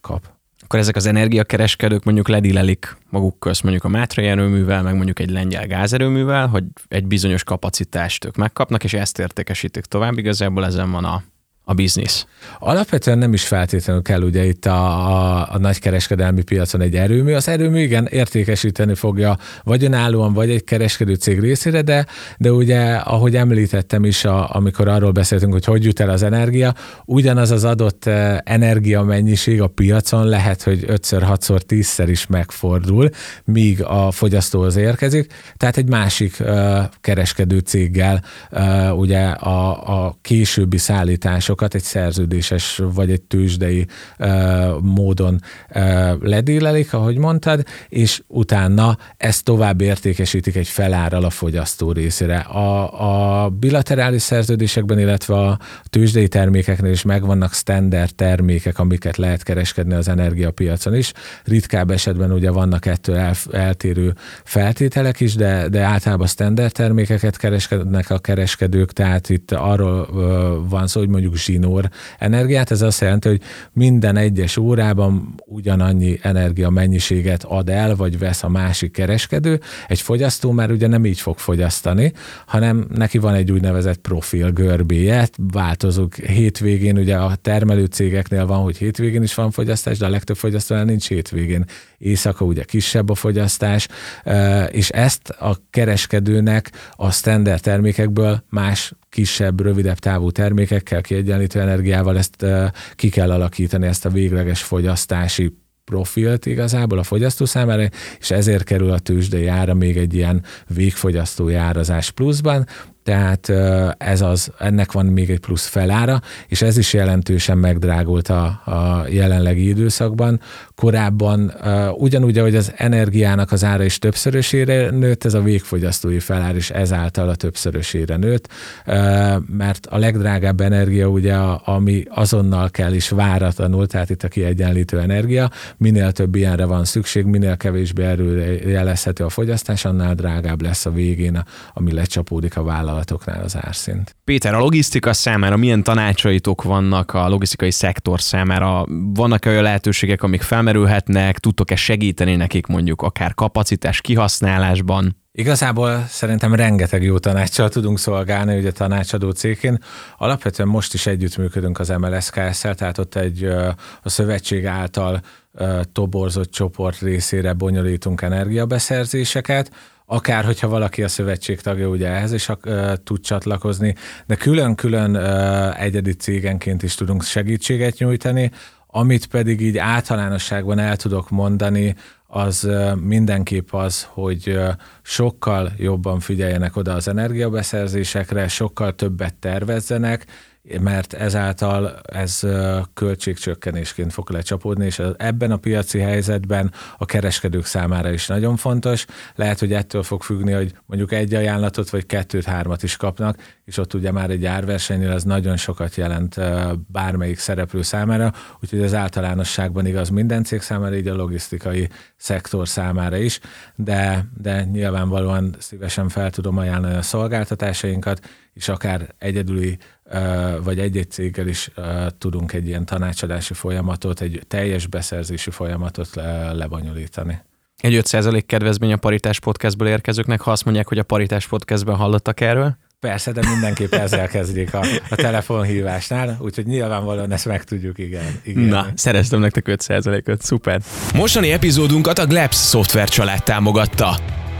kap. Akkor ezek az energiakereskedők mondjuk ledilelik maguk közt mondjuk a Mátrai erőművel, meg mondjuk egy lengyel gázerőművel, hogy egy bizonyos kapacitást ők megkapnak, és ezt értékesítik tovább. Igazából ezen van a a biznisz? Alapvetően nem is feltétlenül kell ugye itt a, a, a nagykereskedelmi piacon egy erőmű. Az erőmű igen értékesíteni fogja vagy önállóan, vagy egy kereskedő cég részére, de, de ugye, ahogy említettem is, a, amikor arról beszéltünk, hogy hogy jut el az energia, ugyanaz az adott eh, energia mennyiség a piacon lehet, hogy 5-ször, 6-szor, 10-szer is megfordul, míg a fogyasztóhoz érkezik. Tehát egy másik uh, kereskedő céggel uh, ugye a, a későbbi szállítások sokat egy szerződéses vagy egy tőzsdei módon ledélelik, ahogy mondtad, és utána ezt tovább értékesítik egy felárral a fogyasztó részére. A, a bilaterális szerződésekben, illetve a tőzsdei termékeknél is megvannak standard termékek, amiket lehet kereskedni az energiapiacon is. Ritkább esetben ugye vannak ettől el, eltérő feltételek is, de, de általában standard termékeket kereskednek a kereskedők, tehát itt arról van szó, hogy mondjuk zsinór energiát. Ez azt jelenti, hogy minden egyes órában ugyanannyi energia mennyiséget ad el, vagy vesz a másik kereskedő. Egy fogyasztó már ugye nem így fog fogyasztani, hanem neki van egy úgynevezett profil görbéje, változók hétvégén, ugye a termelő cégeknél van, hogy hétvégén is van fogyasztás, de a legtöbb fogyasztónál nincs hétvégén. Éjszaka ugye kisebb a fogyasztás, és ezt a kereskedőnek a standard termékekből más kisebb, rövidebb távú termékekkel, kiegyenlítő energiával ezt ki kell alakítani, ezt a végleges fogyasztási profilt igazából a fogyasztó számára, és ezért kerül a tőzsdei ára még egy ilyen végfogyasztói árazás pluszban, tehát ez az, ennek van még egy plusz felára, és ez is jelentősen megdrágult a, a jelenlegi időszakban. Korábban ugyanúgy, ahogy az energiának az ára is többszörösére nőtt, ez a végfogyasztói felár is ezáltal a többszörösére nőtt, mert a legdrágább energia ugye, ami azonnal kell is váratlanul, tehát itt a kiegyenlítő energia, minél több ilyenre van szükség, minél kevésbé jelezhető a fogyasztás, annál drágább lesz a végén, ami lecsapódik a vállalat vállalatoknál az árszint. Péter, a logisztika számára milyen tanácsaitok vannak a logisztikai szektor számára? Vannak olyan lehetőségek, amik felmerülhetnek? Tudtok-e segíteni nekik mondjuk akár kapacitás kihasználásban? Igazából szerintem rengeteg jó tanácssal tudunk szolgálni, ugye tanácsadó cégként. Alapvetően most is együttműködünk az MLSKS-szel, tehát ott egy a szövetség által toborzott csoport részére bonyolítunk energiabeszerzéseket, akár hogyha valaki a szövetség tagja, ugye ehhez is uh, tud csatlakozni, de külön-külön uh, egyedi cégenként is tudunk segítséget nyújtani, amit pedig így általánosságban el tudok mondani, az mindenképp az, hogy sokkal jobban figyeljenek oda az energiabeszerzésekre, sokkal többet tervezzenek, mert ezáltal ez költségcsökkenésként fog lecsapódni, és ebben a piaci helyzetben a kereskedők számára is nagyon fontos. Lehet, hogy ettől fog függni, hogy mondjuk egy ajánlatot vagy kettőt, hármat is kapnak, és ott ugye már egy árversenynél az nagyon sokat jelent bármelyik szereplő számára, úgyhogy az általánosságban igaz minden cég számára, így a logisztikai szektor számára is, de, de nyilvánvalóan szívesen fel tudom ajánlani a szolgáltatásainkat, és akár egyedüli vagy egy-egy céggel is tudunk egy ilyen tanácsadási folyamatot, egy teljes beszerzési folyamatot lebonyolítani. Egy 5% kedvezmény a Paritás Podcastből érkezőknek, ha azt mondják, hogy a Paritás Podcastben hallottak erről? Persze, de mindenképp ezzel kezdik a, a telefonhívásnál, úgyhogy nyilvánvalóan ezt meg tudjuk, igen. igen. Na, szereztem nektek 5%-ot, szuper. Mostani epizódunkat a Glebs szoftver család támogatta.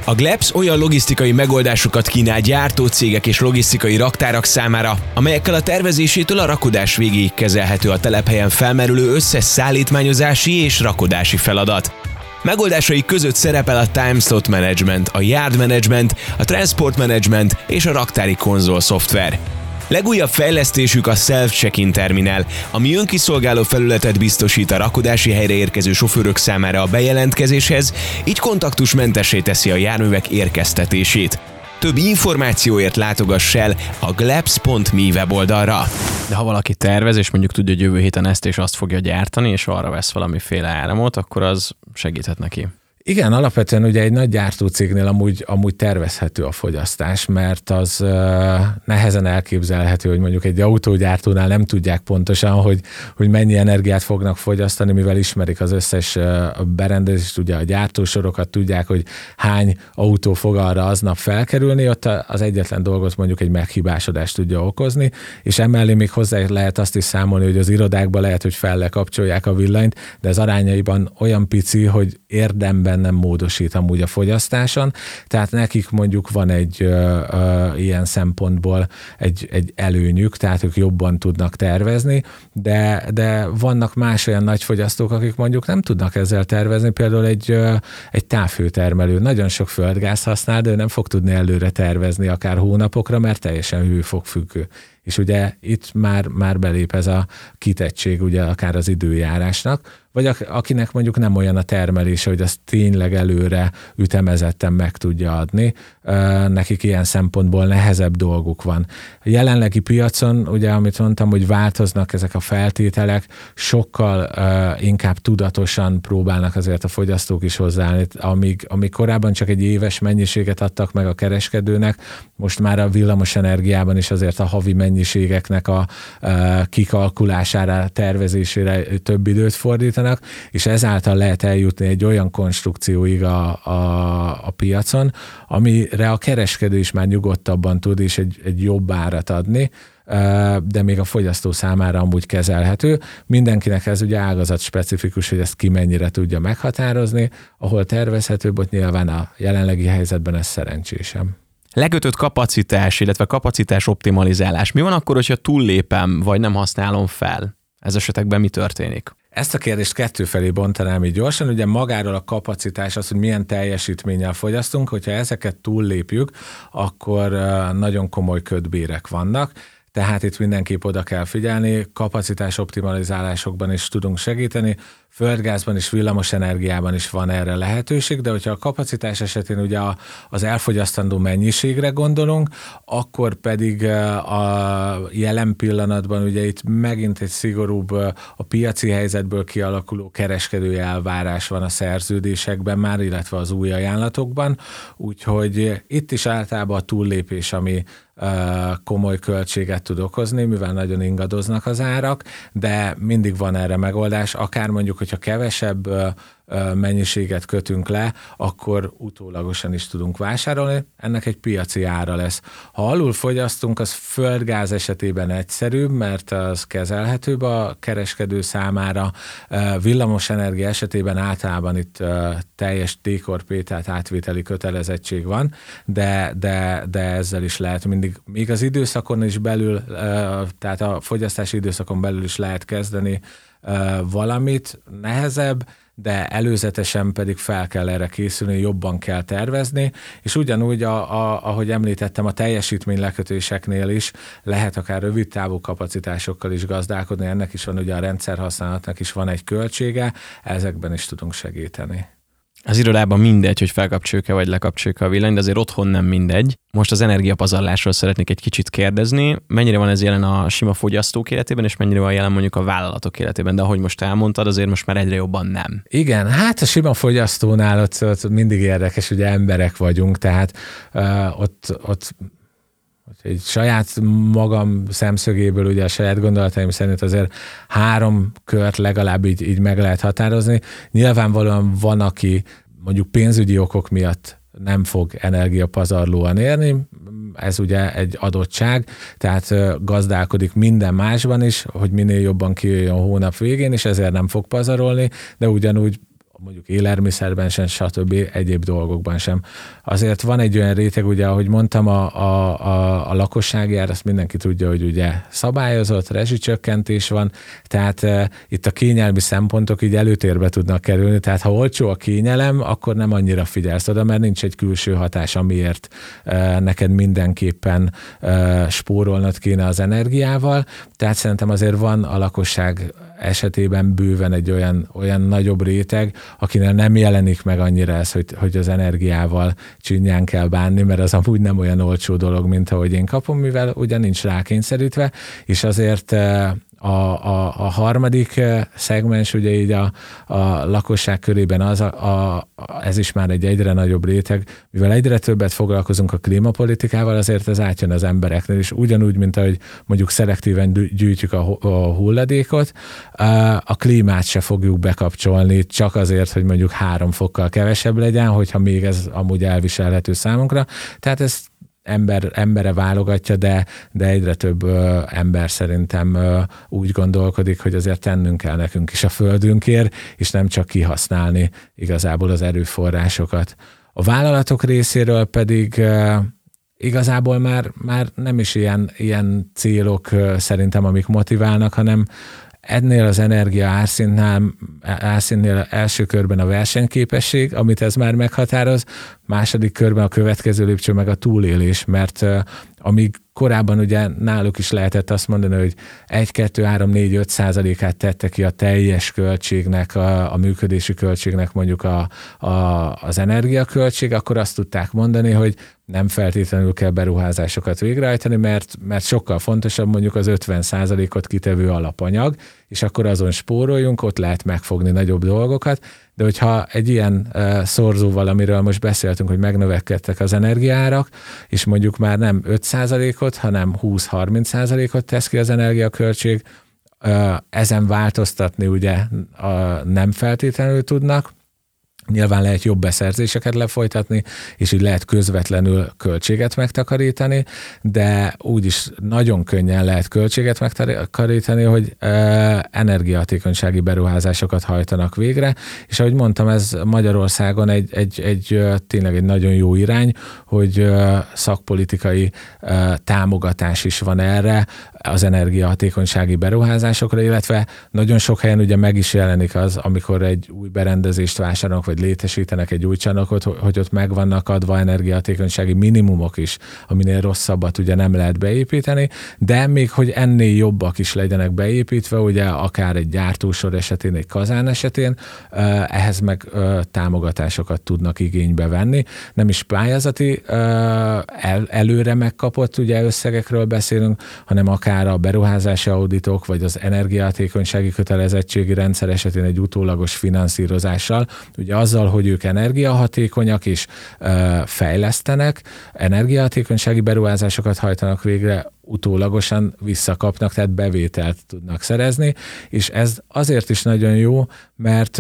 A Glebs olyan logisztikai megoldásokat kínál gyártócégek és logisztikai raktárak számára, amelyekkel a tervezésétől a rakodás végéig kezelhető a telephelyen felmerülő összes szállítmányozási és rakodási feladat. Megoldásai között szerepel a Time Slot Management, a Yard Management, a Transport Management és a raktári konzol szoftver. Legújabb fejlesztésük a Self-Check-in terminál, ami önkiszolgáló felületet biztosít a rakodási helyre érkező sofőrök számára a bejelentkezéshez, így kontaktusmentessé teszi a járművek érkeztetését. Több információért látogass el a glebs.me weboldalra. De ha valaki tervez, és mondjuk tudja, hogy jövő héten ezt és azt fogja gyártani, és arra vesz valamiféle áramot, akkor az segíthet neki. Igen, alapvetően ugye egy nagy gyártócégnél amúgy, amúgy tervezhető a fogyasztás, mert az uh, nehezen elképzelhető, hogy mondjuk egy autógyártónál nem tudják pontosan, hogy, hogy mennyi energiát fognak fogyasztani, mivel ismerik az összes berendezést, ugye a gyártósorokat tudják, hogy hány autó fog arra aznap felkerülni, ott az egyetlen dolgot mondjuk egy meghibásodást tudja okozni, és emellé még hozzá lehet azt is számolni, hogy az irodákban lehet, hogy fel kapcsolják a villanyt, de az arányaiban olyan pici, hogy érdemben nem módosít amúgy a fogyasztáson, tehát nekik mondjuk van egy ö, ö, ilyen szempontból egy, egy előnyük, tehát ők jobban tudnak tervezni, de, de vannak más olyan nagy fogyasztók, akik mondjuk nem tudnak ezzel tervezni, például egy, ö, egy távhőtermelő. Nagyon sok földgáz használ, de ő nem fog tudni előre tervezni akár hónapokra, mert teljesen hőfokfüggő és ugye itt már, már belép ez a kitettség ugye akár az időjárásnak, vagy akinek mondjuk nem olyan a termelése, hogy azt tényleg előre ütemezetten meg tudja adni, nekik ilyen szempontból nehezebb dolguk van. A jelenlegi piacon, ugye amit mondtam, hogy változnak ezek a feltételek, sokkal inkább tudatosan próbálnak azért a fogyasztók is hozzáállni. Amíg, amíg korábban csak egy éves mennyiséget adtak meg a kereskedőnek, most már a villamos energiában is azért a havi mennyiségeknek a kikalkulására, tervezésére több időt fordítanak, és ezáltal lehet eljutni egy olyan konstrukcióig a, a, a piacon, amire a kereskedő is már nyugodtabban tud, és egy, egy jobb árat adni, de még a fogyasztó számára amúgy kezelhető. Mindenkinek ez ugye ágazat specifikus, hogy ezt ki mennyire tudja meghatározni, ahol tervezhetőbb, ott nyilván a jelenlegi helyzetben ez szerencsésem. Lekötött kapacitás, illetve kapacitás optimalizálás. Mi van akkor, hogyha túllépem, vagy nem használom fel? Ez esetekben mi történik? Ezt a kérdést kettő felé bontanám így gyorsan. Ugye magáról a kapacitás, az, hogy milyen teljesítménnyel fogyasztunk, hogyha ezeket túllépjük, akkor nagyon komoly ködbérek vannak tehát itt mindenképp oda kell figyelni, kapacitás optimalizálásokban is tudunk segíteni, földgázban és villamos energiában is van erre lehetőség, de hogyha a kapacitás esetén ugye az elfogyasztandó mennyiségre gondolunk, akkor pedig a jelen pillanatban ugye itt megint egy szigorúbb a piaci helyzetből kialakuló kereskedői elvárás van a szerződésekben már, illetve az új ajánlatokban, úgyhogy itt is általában a túllépés, ami komoly költséget tud okozni, mivel nagyon ingadoznak az árak, de mindig van erre megoldás, akár mondjuk, hogyha kevesebb mennyiséget kötünk le, akkor utólagosan is tudunk vásárolni, ennek egy piaci ára lesz. Ha alul fogyasztunk, az földgáz esetében egyszerűbb, mert az kezelhetőbb a kereskedő számára. Villamos energia esetében általában itt teljes T-korpé, tehát átvételi kötelezettség van, de, de, de ezzel is lehet mindig, még az időszakon is belül, tehát a fogyasztási időszakon belül is lehet kezdeni valamit, nehezebb, de előzetesen pedig fel kell erre készülni, jobban kell tervezni, és ugyanúgy, a, a, ahogy említettem, a teljesítmény lekötéseknél is lehet akár rövid távú kapacitásokkal is gazdálkodni, ennek is van ugye a rendszer használatnak is van egy költsége, ezekben is tudunk segíteni. Az irodában mindegy, hogy felkapcsoljuk-e vagy lekapcsoljuk a villanyt, de azért otthon nem mindegy. Most az energiapazarlásról szeretnék egy kicsit kérdezni. Mennyire van ez jelen a sima fogyasztók életében, és mennyire van jelen mondjuk a vállalatok életében? De ahogy most elmondtad, azért most már egyre jobban nem. Igen, hát a sima fogyasztónál ott, ott mindig érdekes, ugye emberek vagyunk, tehát uh, ott, ott egy saját magam szemszögéből, ugye a saját gondolataim szerint azért három kört legalább így, így meg lehet határozni. Nyilvánvalóan van, aki mondjuk pénzügyi okok miatt nem fog energiapazarlóan érni, ez ugye egy adottság, tehát gazdálkodik minden másban is, hogy minél jobban kijöjjön a hónap végén, és ezért nem fog pazarolni, de ugyanúgy mondjuk élelmiszerben sem, stb. egyéb dolgokban sem. Azért van egy olyan réteg, ugye, ahogy mondtam, a, a, a, a lakosságjár, azt mindenki tudja, hogy ugye szabályozott, rezsicsökkentés van, tehát e, itt a kényelmi szempontok így előtérbe tudnak kerülni, tehát ha olcsó a kényelem, akkor nem annyira figyelsz oda, mert nincs egy külső hatás, amiért e, neked mindenképpen e, spórolnod kéne az energiával, tehát szerintem azért van a lakosság esetében bőven egy olyan, olyan nagyobb réteg, akinek nem jelenik meg annyira ez, hogy, hogy az energiával csinyán kell bánni, mert az amúgy nem olyan olcsó dolog, mint ahogy én kapom, mivel ugye nincs rákényszerítve, és azért eh, a, a, a harmadik eh, szegmens, ugye így a, a lakosság körében az, a, a, ez is már egy egyre nagyobb réteg, mivel egyre többet foglalkozunk a klímapolitikával, azért ez átjön az embereknél, és ugyanúgy, mint ahogy mondjuk szelektíven gyűjtjük a, a hulladékot, a klímát se fogjuk bekapcsolni, csak azért, hogy mondjuk három fokkal kevesebb legyen, hogyha még ez amúgy elviselhető számunkra. Tehát ez ember, embere válogatja, de, de egyre több ö, ember szerintem ö, úgy gondolkodik, hogy azért tennünk kell nekünk is a földünkért, és nem csak kihasználni igazából az erőforrásokat. A vállalatok részéről pedig ö, igazából már, már nem is ilyen, ilyen célok szerintem, amik motiválnak, hanem ennél az energia árszintnál, árszintnél első körben a versenyképesség, amit ez már meghatároz, második körben a következő lépcső meg a túlélés, mert amíg korábban ugye náluk is lehetett azt mondani, hogy 1, 2, 3, 4, 5 százalékát tette ki a teljes költségnek, a, a működési költségnek mondjuk a, a, az energiaköltség, akkor azt tudták mondani, hogy nem feltétlenül kell beruházásokat végrehajtani, mert, mert sokkal fontosabb mondjuk az 50 százalékot kitevő alapanyag, és akkor azon spóroljunk, ott lehet megfogni nagyobb dolgokat, de hogyha egy ilyen szorzóval, amiről most beszéltünk, hogy megnövekedtek az energiárak, és mondjuk már nem 5%-ot, hanem 20-30%-ot tesz ki az energiaköltség, ezen változtatni ugye nem feltétlenül tudnak, Nyilván lehet jobb beszerzéseket lefolytatni, és így lehet közvetlenül költséget megtakarítani, de úgyis nagyon könnyen lehet költséget megtakarítani, hogy e, energiahatékonysági beruházásokat hajtanak végre, és ahogy mondtam, ez Magyarországon egy, egy, egy tényleg egy nagyon jó irány, hogy szakpolitikai támogatás is van erre, az energiahatékonysági beruházásokra, illetve nagyon sok helyen ugye meg is jelenik az, amikor egy új berendezést vásárolnak, vagy létesítenek egy új csarnokot, hogy ott meg vannak adva energiahatékonysági minimumok is, aminél rosszabbat ugye nem lehet beépíteni, de még hogy ennél jobbak is legyenek beépítve, ugye akár egy gyártósor esetén, egy kazán esetén, ehhez meg támogatásokat tudnak igénybe venni. Nem is pályázati el, előre megkapott ugye összegekről beszélünk, hanem akár a beruházási auditok, vagy az energiahatékonysági kötelezettségi rendszer esetén egy utólagos finanszírozással. Ugye azzal, hogy ők energiahatékonyak és fejlesztenek, energiahatékonysági beruházásokat hajtanak végre, utólagosan visszakapnak, tehát bevételt tudnak szerezni, és ez azért is nagyon jó, mert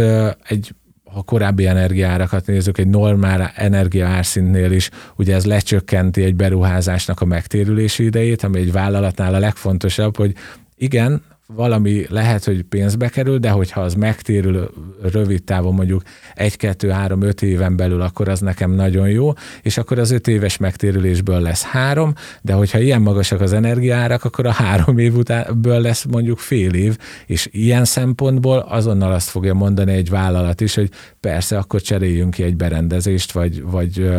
egy ha korábbi energiárakat nézzük, egy normál energiaárszintnél is, ugye ez lecsökkenti egy beruházásnak a megtérülési idejét, ami egy vállalatnál a legfontosabb, hogy igen, valami lehet, hogy pénzbe kerül, de hogyha az megtérül rövid távon, mondjuk egy, kettő, három, öt éven belül, akkor az nekem nagyon jó, és akkor az öt éves megtérülésből lesz három, de hogyha ilyen magasak az energiárak, akkor a három év utánből lesz mondjuk fél év, és ilyen szempontból azonnal azt fogja mondani egy vállalat is, hogy persze, akkor cseréljünk ki egy berendezést, vagy, vagy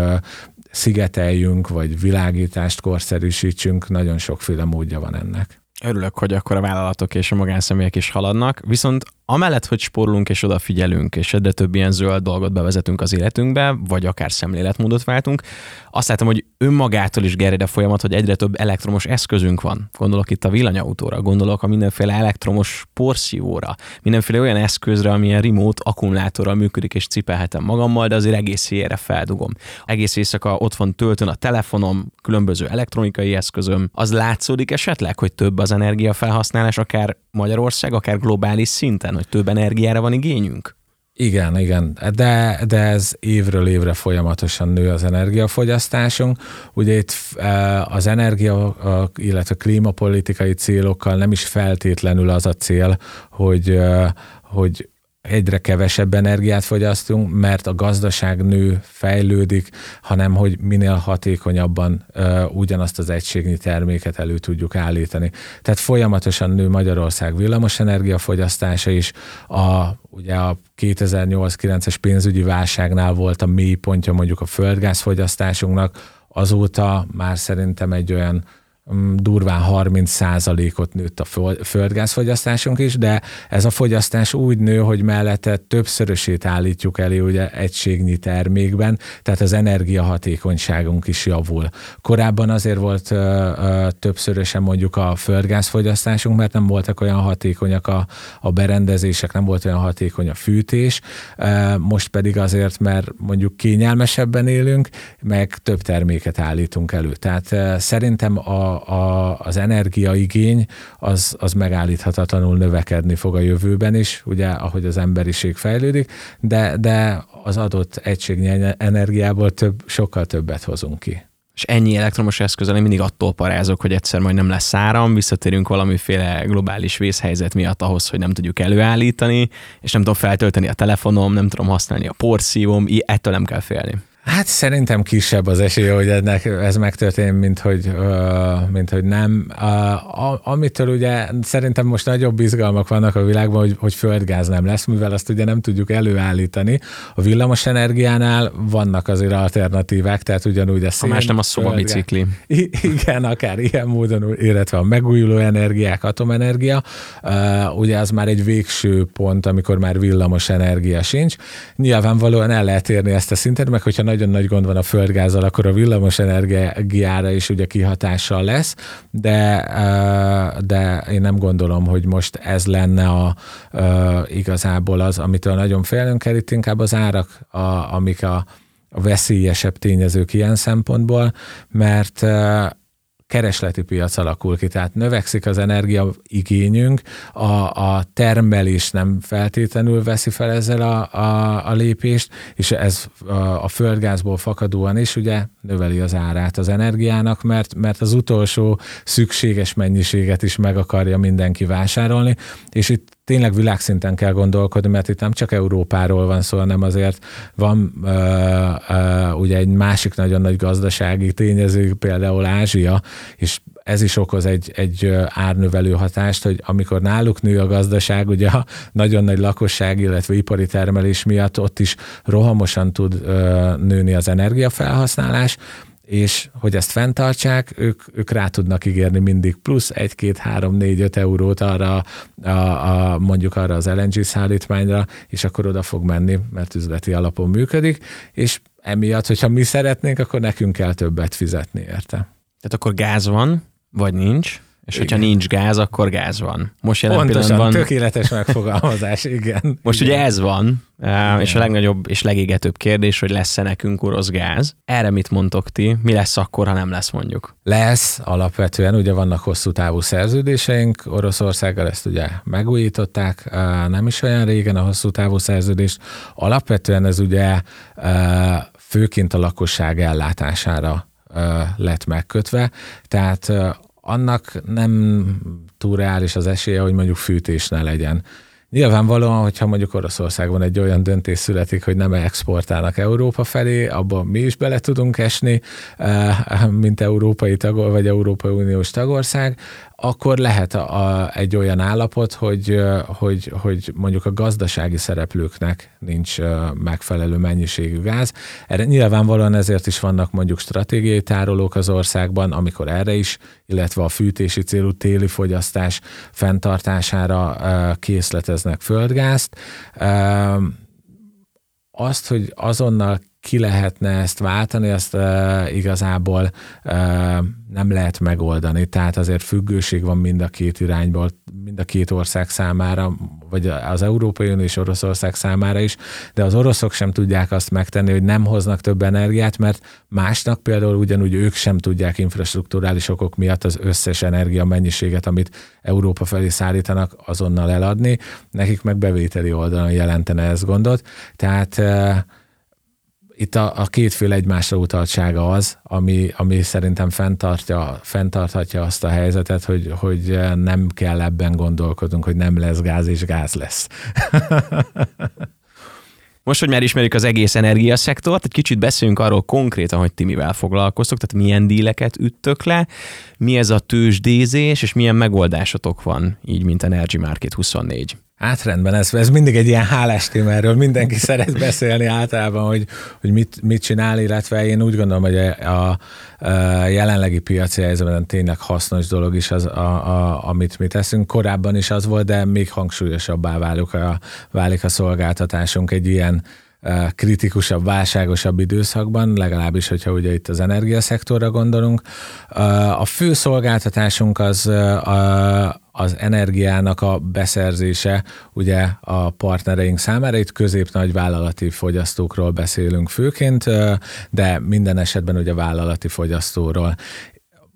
szigeteljünk, vagy világítást korszerűsítsünk, nagyon sokféle módja van ennek. Örülök, hogy akkor a vállalatok és a magánszemélyek is haladnak, viszont amellett, hogy spórolunk és odafigyelünk, és egyre több ilyen zöld dolgot bevezetünk az életünkbe, vagy akár szemléletmódot váltunk, azt látom, hogy önmagától is gerjed a folyamat, hogy egyre több elektromos eszközünk van. Gondolok itt a villanyautóra, gondolok a mindenféle elektromos porszívóra, mindenféle olyan eszközre, amilyen remote akkumulátorral működik, és cipelhetem magammal, de azért egész éjjel feldugom. Egész éjszaka ott van töltön a telefonom, különböző elektronikai eszközöm. Az látszódik esetleg, hogy több az energiafelhasználás, akár Magyarország, akár globális szinten, hogy több energiára van igényünk? Igen, igen, de, de ez évről évre folyamatosan nő az energiafogyasztásunk. Ugye itt e, az energia, illetve klímapolitikai célokkal nem is feltétlenül az a cél, hogy, e, hogy egyre kevesebb energiát fogyasztunk, mert a gazdaság nő, fejlődik, hanem hogy minél hatékonyabban uh, ugyanazt az egységnyi terméket elő tudjuk állítani. Tehát folyamatosan nő Magyarország villamosenergia fogyasztása is, a, ugye a 2008-9-es pénzügyi válságnál volt a mély pontja mondjuk a földgázfogyasztásunknak, azóta már szerintem egy olyan durván 30%-ot nőtt a földgázfogyasztásunk is, de ez a fogyasztás úgy nő, hogy mellette többszörösét állítjuk elé ugye egységnyi termékben, tehát az energiahatékonyságunk is javul. Korábban azért volt ö, ö, többszörösen mondjuk a földgázfogyasztásunk, mert nem voltak olyan hatékonyak a, a berendezések, nem volt olyan hatékony a fűtés, ö, most pedig azért, mert mondjuk kényelmesebben élünk, meg több terméket állítunk elő. Tehát ö, szerintem a a, az energiaigény az, az megállíthatatlanul növekedni fog a jövőben is, ugye, ahogy az emberiség fejlődik, de, de az adott egységnyi energiából több, sokkal többet hozunk ki és ennyi elektromos eszközel én mindig attól parázok, hogy egyszer majd nem lesz áram, visszatérünk valamiféle globális vészhelyzet miatt ahhoz, hogy nem tudjuk előállítani, és nem tudom feltölteni a telefonom, nem tudom használni a porszívom, ettől nem kell félni. Hát szerintem kisebb az esélye, hogy ennek, ez megtörténik, mint hogy, mint hogy nem. Amitől ugye szerintem most nagyobb izgalmak vannak a világban, hogy, hogy földgáz nem lesz, mivel azt ugye nem tudjuk előállítani. A villamos energiánál vannak azért alternatívák, tehát ugyanúgy a szén... A más nem a szobabicikli. Igen, akár ilyen módon, illetve a megújuló energiák, atomenergia. Ugye az már egy végső pont, amikor már villamos energia sincs. Nyilvánvalóan el lehet érni ezt a szintet, meg hogyha nagyon nagy gond van a földgázzal, akkor a villamos energiára is ugye kihatással lesz, de, de én nem gondolom, hogy most ez lenne a, igazából az, amitől nagyon félünk kell, itt inkább az árak, a, amik a, a veszélyesebb tényezők ilyen szempontból, mert keresleti piac alakul ki, tehát növekszik az energiaigényünk, a, a termelés nem feltétlenül veszi fel ezzel a, a, a lépést, és ez a, a földgázból fakadóan is ugye növeli az árát az energiának, mert, mert az utolsó szükséges mennyiséget is meg akarja mindenki vásárolni, és itt tényleg világszinten kell gondolkodni, mert itt nem csak Európáról van szó, hanem azért van uh, uh, ugye egy másik nagyon nagy gazdasági tényező, például Ázsia, és ez is okoz egy, egy árnövelő hatást, hogy amikor náluk nő a gazdaság, ugye a nagyon nagy lakosság, illetve ipari termelés miatt ott is rohamosan tud uh, nőni az energiafelhasználás, és hogy ezt fenntartsák, ők, ők rá tudnak ígérni mindig plusz egy, két, három, négy, öt eurót arra, a, a, mondjuk arra az LNG szállítmányra, és akkor oda fog menni, mert üzleti alapon működik, és emiatt, hogyha mi szeretnénk, akkor nekünk kell többet fizetni érte. Tehát akkor gáz van, vagy nincs, és igen. hogyha nincs gáz, akkor gáz van. Most jelen Pontosan, pillanatban... tökéletes megfogalmazás, igen. Most igen. ugye ez van, igen. és a legnagyobb és legégetőbb kérdés, hogy lesz-e nekünk orosz gáz. Erre mit mondtok ti? Mi lesz akkor, ha nem lesz mondjuk? Lesz alapvetően, ugye vannak hosszú távú szerződéseink, Oroszországgal ezt ugye megújították, nem is olyan régen a hosszú távú szerződést. Alapvetően ez ugye főként a lakosság ellátására lett megkötve, tehát annak nem túl reális az esélye, hogy mondjuk fűtés ne legyen. Nyilvánvalóan, hogyha mondjuk Oroszországban egy olyan döntés születik, hogy nem exportálnak Európa felé, abban mi is bele tudunk esni, eh, mint európai tag, vagy Európai Uniós tagország, akkor lehet a, a, egy olyan állapot, hogy, hogy, hogy mondjuk a gazdasági szereplőknek nincs megfelelő mennyiségű gáz. Erre nyilvánvalóan ezért is vannak mondjuk stratégiai tárolók az országban, amikor erre is, illetve a fűtési célú téli fogyasztás fenntartására készleteznek földgázt. Azt, hogy azonnal ki lehetne ezt váltani, azt uh, igazából uh, nem lehet megoldani. Tehát azért függőség van mind a két irányból, mind a két ország számára, vagy az Európai Unió és Oroszország számára is, de az oroszok sem tudják azt megtenni, hogy nem hoznak több energiát, mert másnak például ugyanúgy ők sem tudják infrastruktúrális okok miatt az összes energia mennyiséget, amit Európa felé szállítanak, azonnal eladni. Nekik meg bevételi oldalon jelentene ez gondot. Tehát uh, itt a, a kétféle egymásra utaltsága az, ami, ami szerintem fenntartja, fenntarthatja azt a helyzetet, hogy, hogy nem kell ebben gondolkodnunk, hogy nem lesz gáz és gáz lesz. Most, hogy már ismerjük az egész energiaszektort, egy kicsit beszéljünk arról konkrétan, hogy ti mivel foglalkoztok, tehát milyen díleket üttök le, mi ez a tőzsdézés, és milyen megoldásotok van, így mint Energy Market 24. Hát rendben, ez, ez mindig egy ilyen hálás téma, erről mindenki szeret beszélni általában, hogy, hogy mit, mit csinál, illetve én úgy gondolom, hogy a, a jelenlegi piaci helyzetben tényleg hasznos dolog is az, a, a, amit mi teszünk. Korábban is az volt, de még hangsúlyosabbá válik a, válik a szolgáltatásunk egy ilyen kritikusabb, válságosabb időszakban, legalábbis, hogyha ugye itt az energiaszektorra gondolunk. A fő szolgáltatásunk az az energiának a beszerzése ugye a partnereink számára. Itt közép-nagy vállalati fogyasztókról beszélünk főként, de minden esetben ugye vállalati fogyasztóról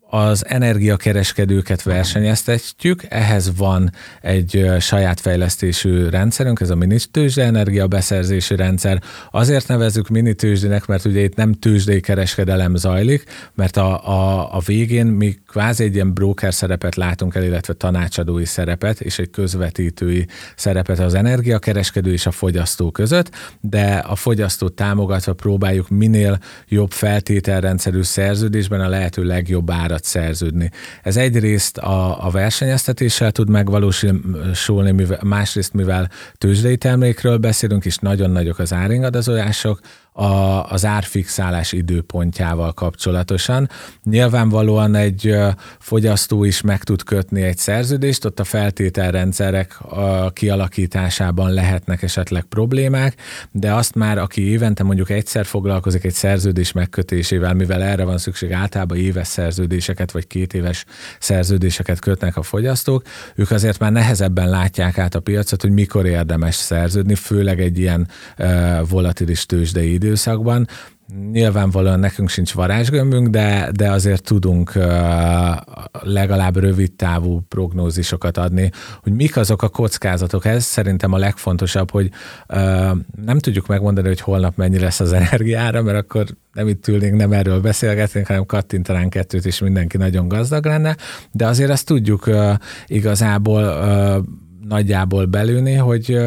az energiakereskedőket versenyeztetjük, ehhez van egy saját fejlesztésű rendszerünk, ez a mini tőzsde energia beszerzési rendszer. Azért nevezzük mini tőzsdének, mert ugye itt nem tőzsdei kereskedelem zajlik, mert a, a, a végén mi kvázi egy ilyen broker szerepet látunk el, illetve tanácsadói szerepet, és egy közvetítői szerepet az energiakereskedő és a fogyasztó között, de a fogyasztót támogatva próbáljuk minél jobb feltételrendszerű szerződésben a lehető legjobb árat árat szerződni. Ez egyrészt a, a versenyeztetéssel tud megvalósulni, mivel, másrészt mivel tőzsdei termékről beszélünk, és nagyon nagyok az áringadozások, a, az árfixálás időpontjával kapcsolatosan. Nyilvánvalóan egy fogyasztó is meg tud kötni egy szerződést, ott a feltételrendszerek a kialakításában lehetnek esetleg problémák, de azt már, aki évente mondjuk egyszer foglalkozik egy szerződés megkötésével, mivel erre van szükség, általában éves szerződéseket vagy két éves szerződéseket kötnek a fogyasztók, ők azért már nehezebben látják át a piacot, hogy mikor érdemes szerződni, főleg egy ilyen volatilis tőzsdei idő időszakban. Nyilvánvalóan nekünk sincs varázsgömbünk, de, de azért tudunk legalább rövid távú prognózisokat adni, hogy mik azok a kockázatok. Ez szerintem a legfontosabb, hogy nem tudjuk megmondani, hogy holnap mennyi lesz az energiára, mert akkor nem itt ülnénk, nem erről beszélgetnénk, hanem kattintanánk kettőt, és mindenki nagyon gazdag lenne, de azért azt tudjuk igazából nagyjából belőni, hogy,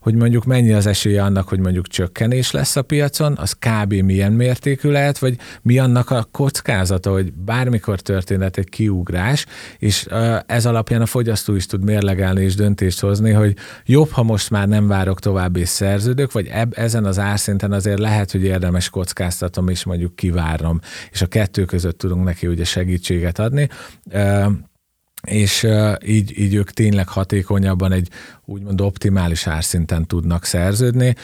hogy mondjuk mennyi az esélye annak, hogy mondjuk csökkenés lesz a piacon, az kb. milyen mértékű lehet, vagy mi annak a kockázata, hogy bármikor történhet egy kiugrás, és ez alapján a fogyasztó is tud mérlegelni és döntést hozni, hogy jobb, ha most már nem várok tovább és vagy eb, ezen az árszinten azért lehet, hogy érdemes kockáztatom és mondjuk kivárnom, és a kettő között tudunk neki ugye segítséget adni és így, így ők tényleg hatékonyabban egy úgymond optimális árszinten tudnak szerződni,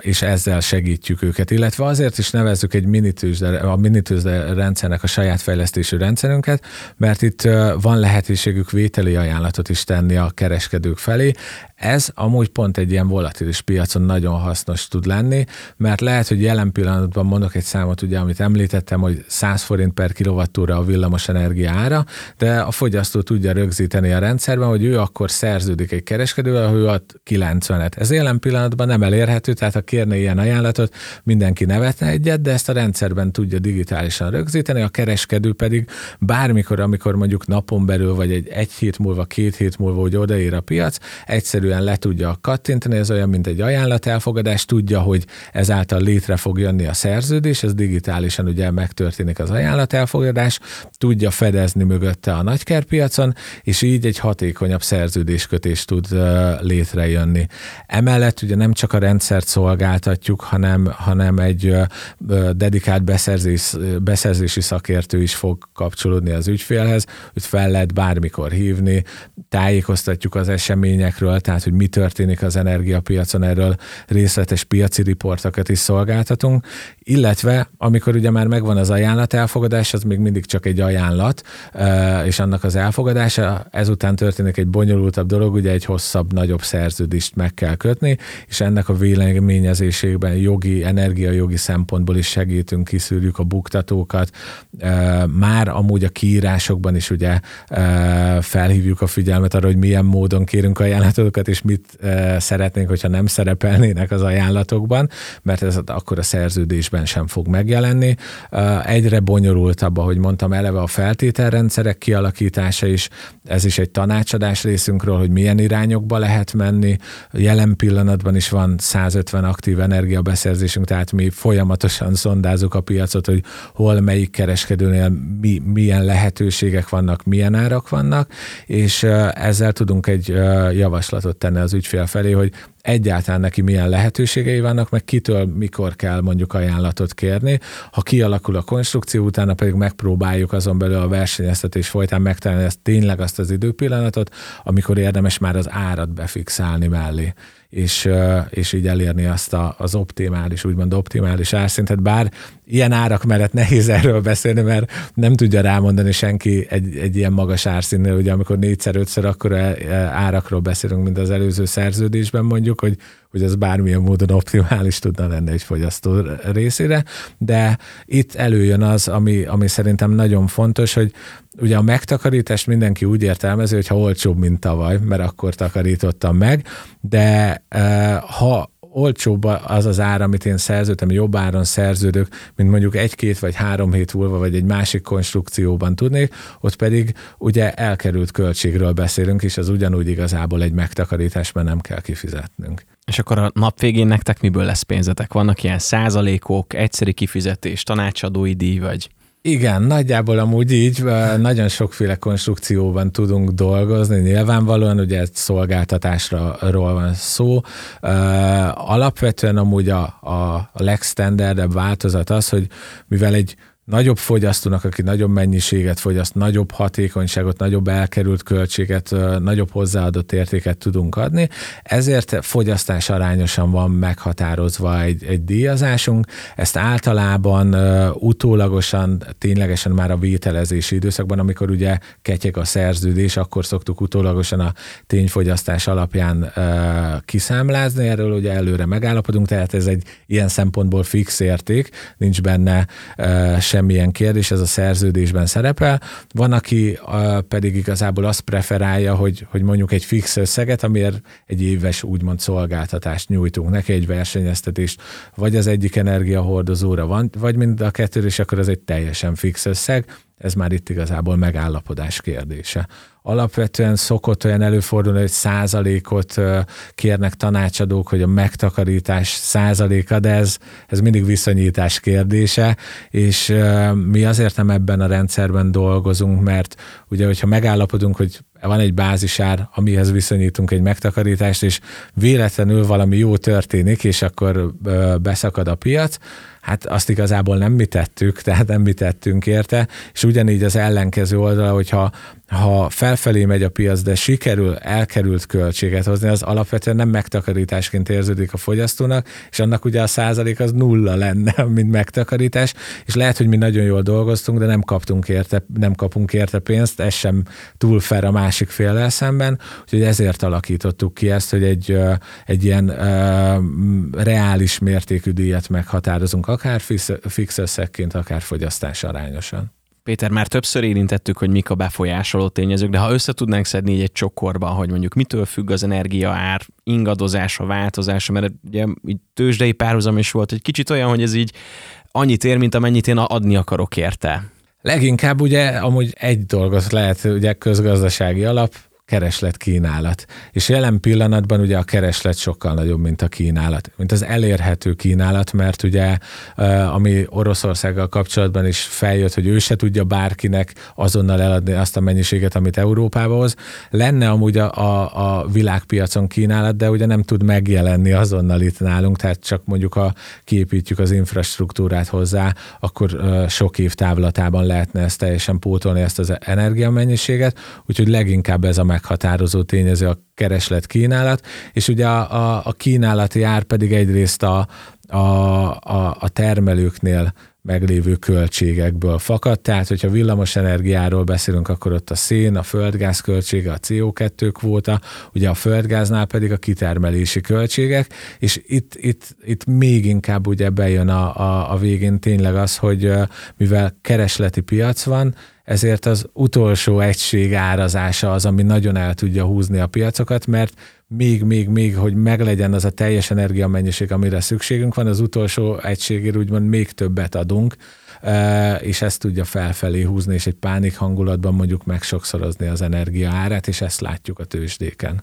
és ezzel segítjük őket. Illetve azért is nevezzük egy minitűzde, a minitűzde rendszernek a saját fejlesztésű rendszerünket, mert itt van lehetőségük vételi ajánlatot is tenni a kereskedők felé. Ez amúgy pont egy ilyen volatilis piacon nagyon hasznos tud lenni, mert lehet, hogy jelen pillanatban mondok egy számot, ugye, amit említettem, hogy 100 forint per kilovattúra a villamos energia ára, de a fogyasztó tudja rögzíteni a rendszerben, hogy ő akkor szerződik egy kereskedővel, ő ad 90-et. Ez jelen pillanatban nem elérhető, tehát ha kérne ilyen ajánlatot, mindenki nevetne egyet, de ezt a rendszerben tudja digitálisan rögzíteni, a kereskedő pedig bármikor, amikor mondjuk napon belül, vagy egy, egy hét múlva, két hét múlva, hogy odaér a piac, egyszerűen le tudja kattintani, ez olyan, mint egy ajánlat elfogadás, tudja, hogy ezáltal létre fog jönni a szerződés, ez digitálisan ugye megtörténik az ajánlat elfogadás, tudja fedezni mögötte a nagykerpiacon, és így egy hatékonyabb szerződéskötés tud létrejönni. Emellett ugye nem csak a rendszert szolgáltatjuk, hanem, hanem egy dedikált beszerzés, beszerzési szakértő is fog kapcsolódni az ügyfélhez, hogy fel lehet bármikor hívni, tájékoztatjuk az eseményekről, tehát hogy mi történik az energiapiacon, erről részletes piaci riportokat is szolgáltatunk, illetve amikor ugye már megvan az ajánlat elfogadás, az még mindig csak egy ajánlat, és annak az elfogadása, ezután történik egy bonyolultabb dolog, ugye egy hosszabb, nagyobb szerződést meg kell kötni, és ennek a véleményezésében jogi, energiajogi szempontból is segítünk, kiszűrjük a buktatókat. Már amúgy a kiírásokban is ugye felhívjuk a figyelmet arra, hogy milyen módon kérünk ajánlatokat, és mit szeretnénk, hogyha nem szerepelnének az ajánlatokban, mert ez akkor a szerződésben sem fog megjelenni. Egyre bonyolultabb, ahogy mondtam, eleve a feltételrendszerek kialakítása is, ez is egy tanácsadás részünkről, hogy milyen irányokba lehet menni. Jelen pillanatban is van 150 aktív energiabeszerzésünk, tehát mi folyamatosan szondázunk a piacot, hogy hol melyik kereskedőnél mi, milyen lehetőségek vannak, milyen árak vannak, és ezzel tudunk egy javaslatot tenni az ügyfél felé, hogy egyáltalán neki milyen lehetőségei vannak, meg kitől mikor kell mondjuk ajánlatot kérni. Ha kialakul a konstrukció, utána pedig megpróbáljuk azon belül a versenyeztetés folytán megtalálni ezt tényleg azt az időpillanatot, amikor érdemes már az árat befixálni mellé és, és így elérni azt a, az optimális, úgymond optimális árszintet, bár ilyen árak mellett nehéz erről beszélni, mert nem tudja rámondani senki egy, egy ilyen magas árszínnél, ugye amikor négyszer, ötször akkor árakról beszélünk, mint az előző szerződésben mondjuk, hogy hogy az bármilyen módon optimális tudna lenni egy fogyasztó részére, de itt előjön az, ami, ami szerintem nagyon fontos, hogy ugye a megtakarítást mindenki úgy értelmezi, hogy ha olcsóbb, mint tavaly, mert akkor takarítottam meg, de eh, ha olcsóbb az az ár, amit én szerződtem, jobb áron szerződök, mint mondjuk egy-két vagy három hét múlva, vagy egy másik konstrukcióban tudnék, ott pedig ugye elkerült költségről beszélünk, és az ugyanúgy igazából egy megtakarítás, mert nem kell kifizetnünk. És akkor a nap végén nektek miből lesz pénzetek? Vannak ilyen százalékok, egyszeri kifizetés, tanácsadói díj, vagy? Igen, nagyjából amúgy így, nagyon sokféle konstrukcióban tudunk dolgozni, nyilvánvalóan ugye egy szolgáltatásról van szó. Alapvetően amúgy a, a legstandardebb változat az, hogy mivel egy nagyobb fogyasztónak, aki nagyobb mennyiséget fogyaszt, nagyobb hatékonyságot, nagyobb elkerült költséget, nagyobb hozzáadott értéket tudunk adni. Ezért fogyasztás arányosan van meghatározva egy, egy díjazásunk. Ezt általában utólagosan, ténylegesen már a vételezési időszakban, amikor ugye ketyeg a szerződés, akkor szoktuk utólagosan a tényfogyasztás alapján kiszámlázni. Erről ugye előre megállapodunk, tehát ez egy ilyen szempontból fix érték, nincs benne semmilyen kérdés, ez a szerződésben szerepel. Van, aki pedig igazából azt preferálja, hogy, hogy mondjuk egy fix összeget, amiért egy éves úgymond szolgáltatást nyújtunk neki, egy versenyeztetést, vagy az egyik energiahordozóra van, vagy mind a kettő, és akkor ez egy teljesen fix összeg, ez már itt igazából megállapodás kérdése. Alapvetően szokott olyan előfordulni, hogy százalékot kérnek tanácsadók, hogy a megtakarítás százaléka, de ez, ez mindig viszonyítás kérdése, és mi azért nem ebben a rendszerben dolgozunk, mert ugye, hogyha megállapodunk, hogy van egy bázisár, amihez viszonyítunk egy megtakarítást, és véletlenül valami jó történik, és akkor beszakad a piac, hát azt igazából nem mi tettük, tehát nem mi tettünk érte, és ugyanígy az ellenkező oldala, hogyha ha felfelé megy a piac, de sikerül elkerült költséget hozni, az alapvetően nem megtakarításként érződik a fogyasztónak, és annak ugye a százalék az nulla lenne, mint megtakarítás, és lehet, hogy mi nagyon jól dolgoztunk, de nem kaptunk érte, nem kapunk érte pénzt, ez sem túl fel a másik féllel szemben, úgyhogy ezért alakítottuk ki ezt, hogy egy, egy ilyen uh, reális mértékű díjat meghatározunk, akár fix, fix összegként, akár fogyasztás arányosan. Péter, már többször érintettük, hogy mik a befolyásoló tényezők, de ha össze tudnánk szedni így egy csokorba, hogy mondjuk mitől függ az energia ár ingadozása, változása, mert ugye így tőzsdei párhuzam is volt, egy kicsit olyan, hogy ez így annyit ér, mint amennyit én adni akarok érte. Leginkább ugye amúgy egy dolgot lehet, ugye közgazdasági alap, kereslet kínálat. És jelen pillanatban ugye a kereslet sokkal nagyobb, mint a kínálat, mint az elérhető kínálat, mert ugye ami Oroszországgal kapcsolatban is feljött, hogy ő se tudja bárkinek azonnal eladni azt a mennyiséget, amit Európába hoz. Lenne amúgy a, a, a világpiacon kínálat, de ugye nem tud megjelenni azonnal itt nálunk, tehát csak mondjuk ha kiépítjük az infrastruktúrát hozzá, akkor sok év távlatában lehetne ezt teljesen pótolni, ezt az energiamennyiséget, úgyhogy leginkább ez a meghatározó tényező a kereslet kínálat, és ugye a, a, a kínálati ár pedig egyrészt a, a, a, a termelőknél meglévő költségekből fakad. Tehát, hogyha villamos energiáról beszélünk, akkor ott a szén, a földgáz költsége, a CO2 kvóta, ugye a földgáznál pedig a kitermelési költségek, és itt, itt, itt még inkább ugye bejön a, a, a végén tényleg az, hogy mivel keresleti piac van, ezért az utolsó egység árazása az, ami nagyon el tudja húzni a piacokat, mert még, még, még, hogy meglegyen az a teljes energiamennyiség, amire szükségünk van, az utolsó egységért úgymond még többet adunk, és ezt tudja felfelé húzni, és egy pánik hangulatban mondjuk megsokszorozni az energia árát, és ezt látjuk a tőzsdéken.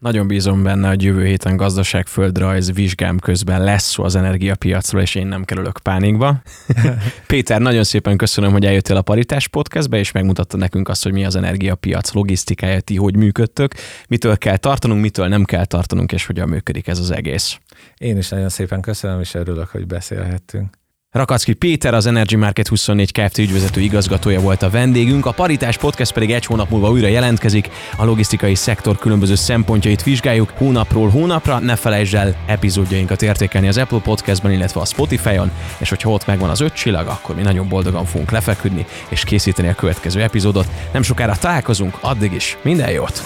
Nagyon bízom benne, hogy jövő héten gazdaságföldrajz vizsgám közben lesz szó az energiapiacról, és én nem kerülök pánikba. Péter, nagyon szépen köszönöm, hogy eljöttél a Paritás Podcastbe, és megmutatta nekünk azt, hogy mi az energiapiac logisztikája, ti hogy működtök, mitől kell tartanunk, mitől nem kell tartanunk, és hogyan működik ez az egész. Én is nagyon szépen köszönöm, és örülök, hogy beszélhettünk. Rakacki Péter, az Energy Market 24 Kft. ügyvezető igazgatója volt a vendégünk, a Paritás Podcast pedig egy hónap múlva újra jelentkezik, a logisztikai szektor különböző szempontjait vizsgáljuk hónapról hónapra, ne felejtsd el epizódjainkat értékelni az Apple Podcastban, illetve a Spotify-on, és hogyha ott megvan az öt csillag, akkor mi nagyon boldogan fogunk lefeküdni és készíteni a következő epizódot. Nem sokára találkozunk, addig is minden jót!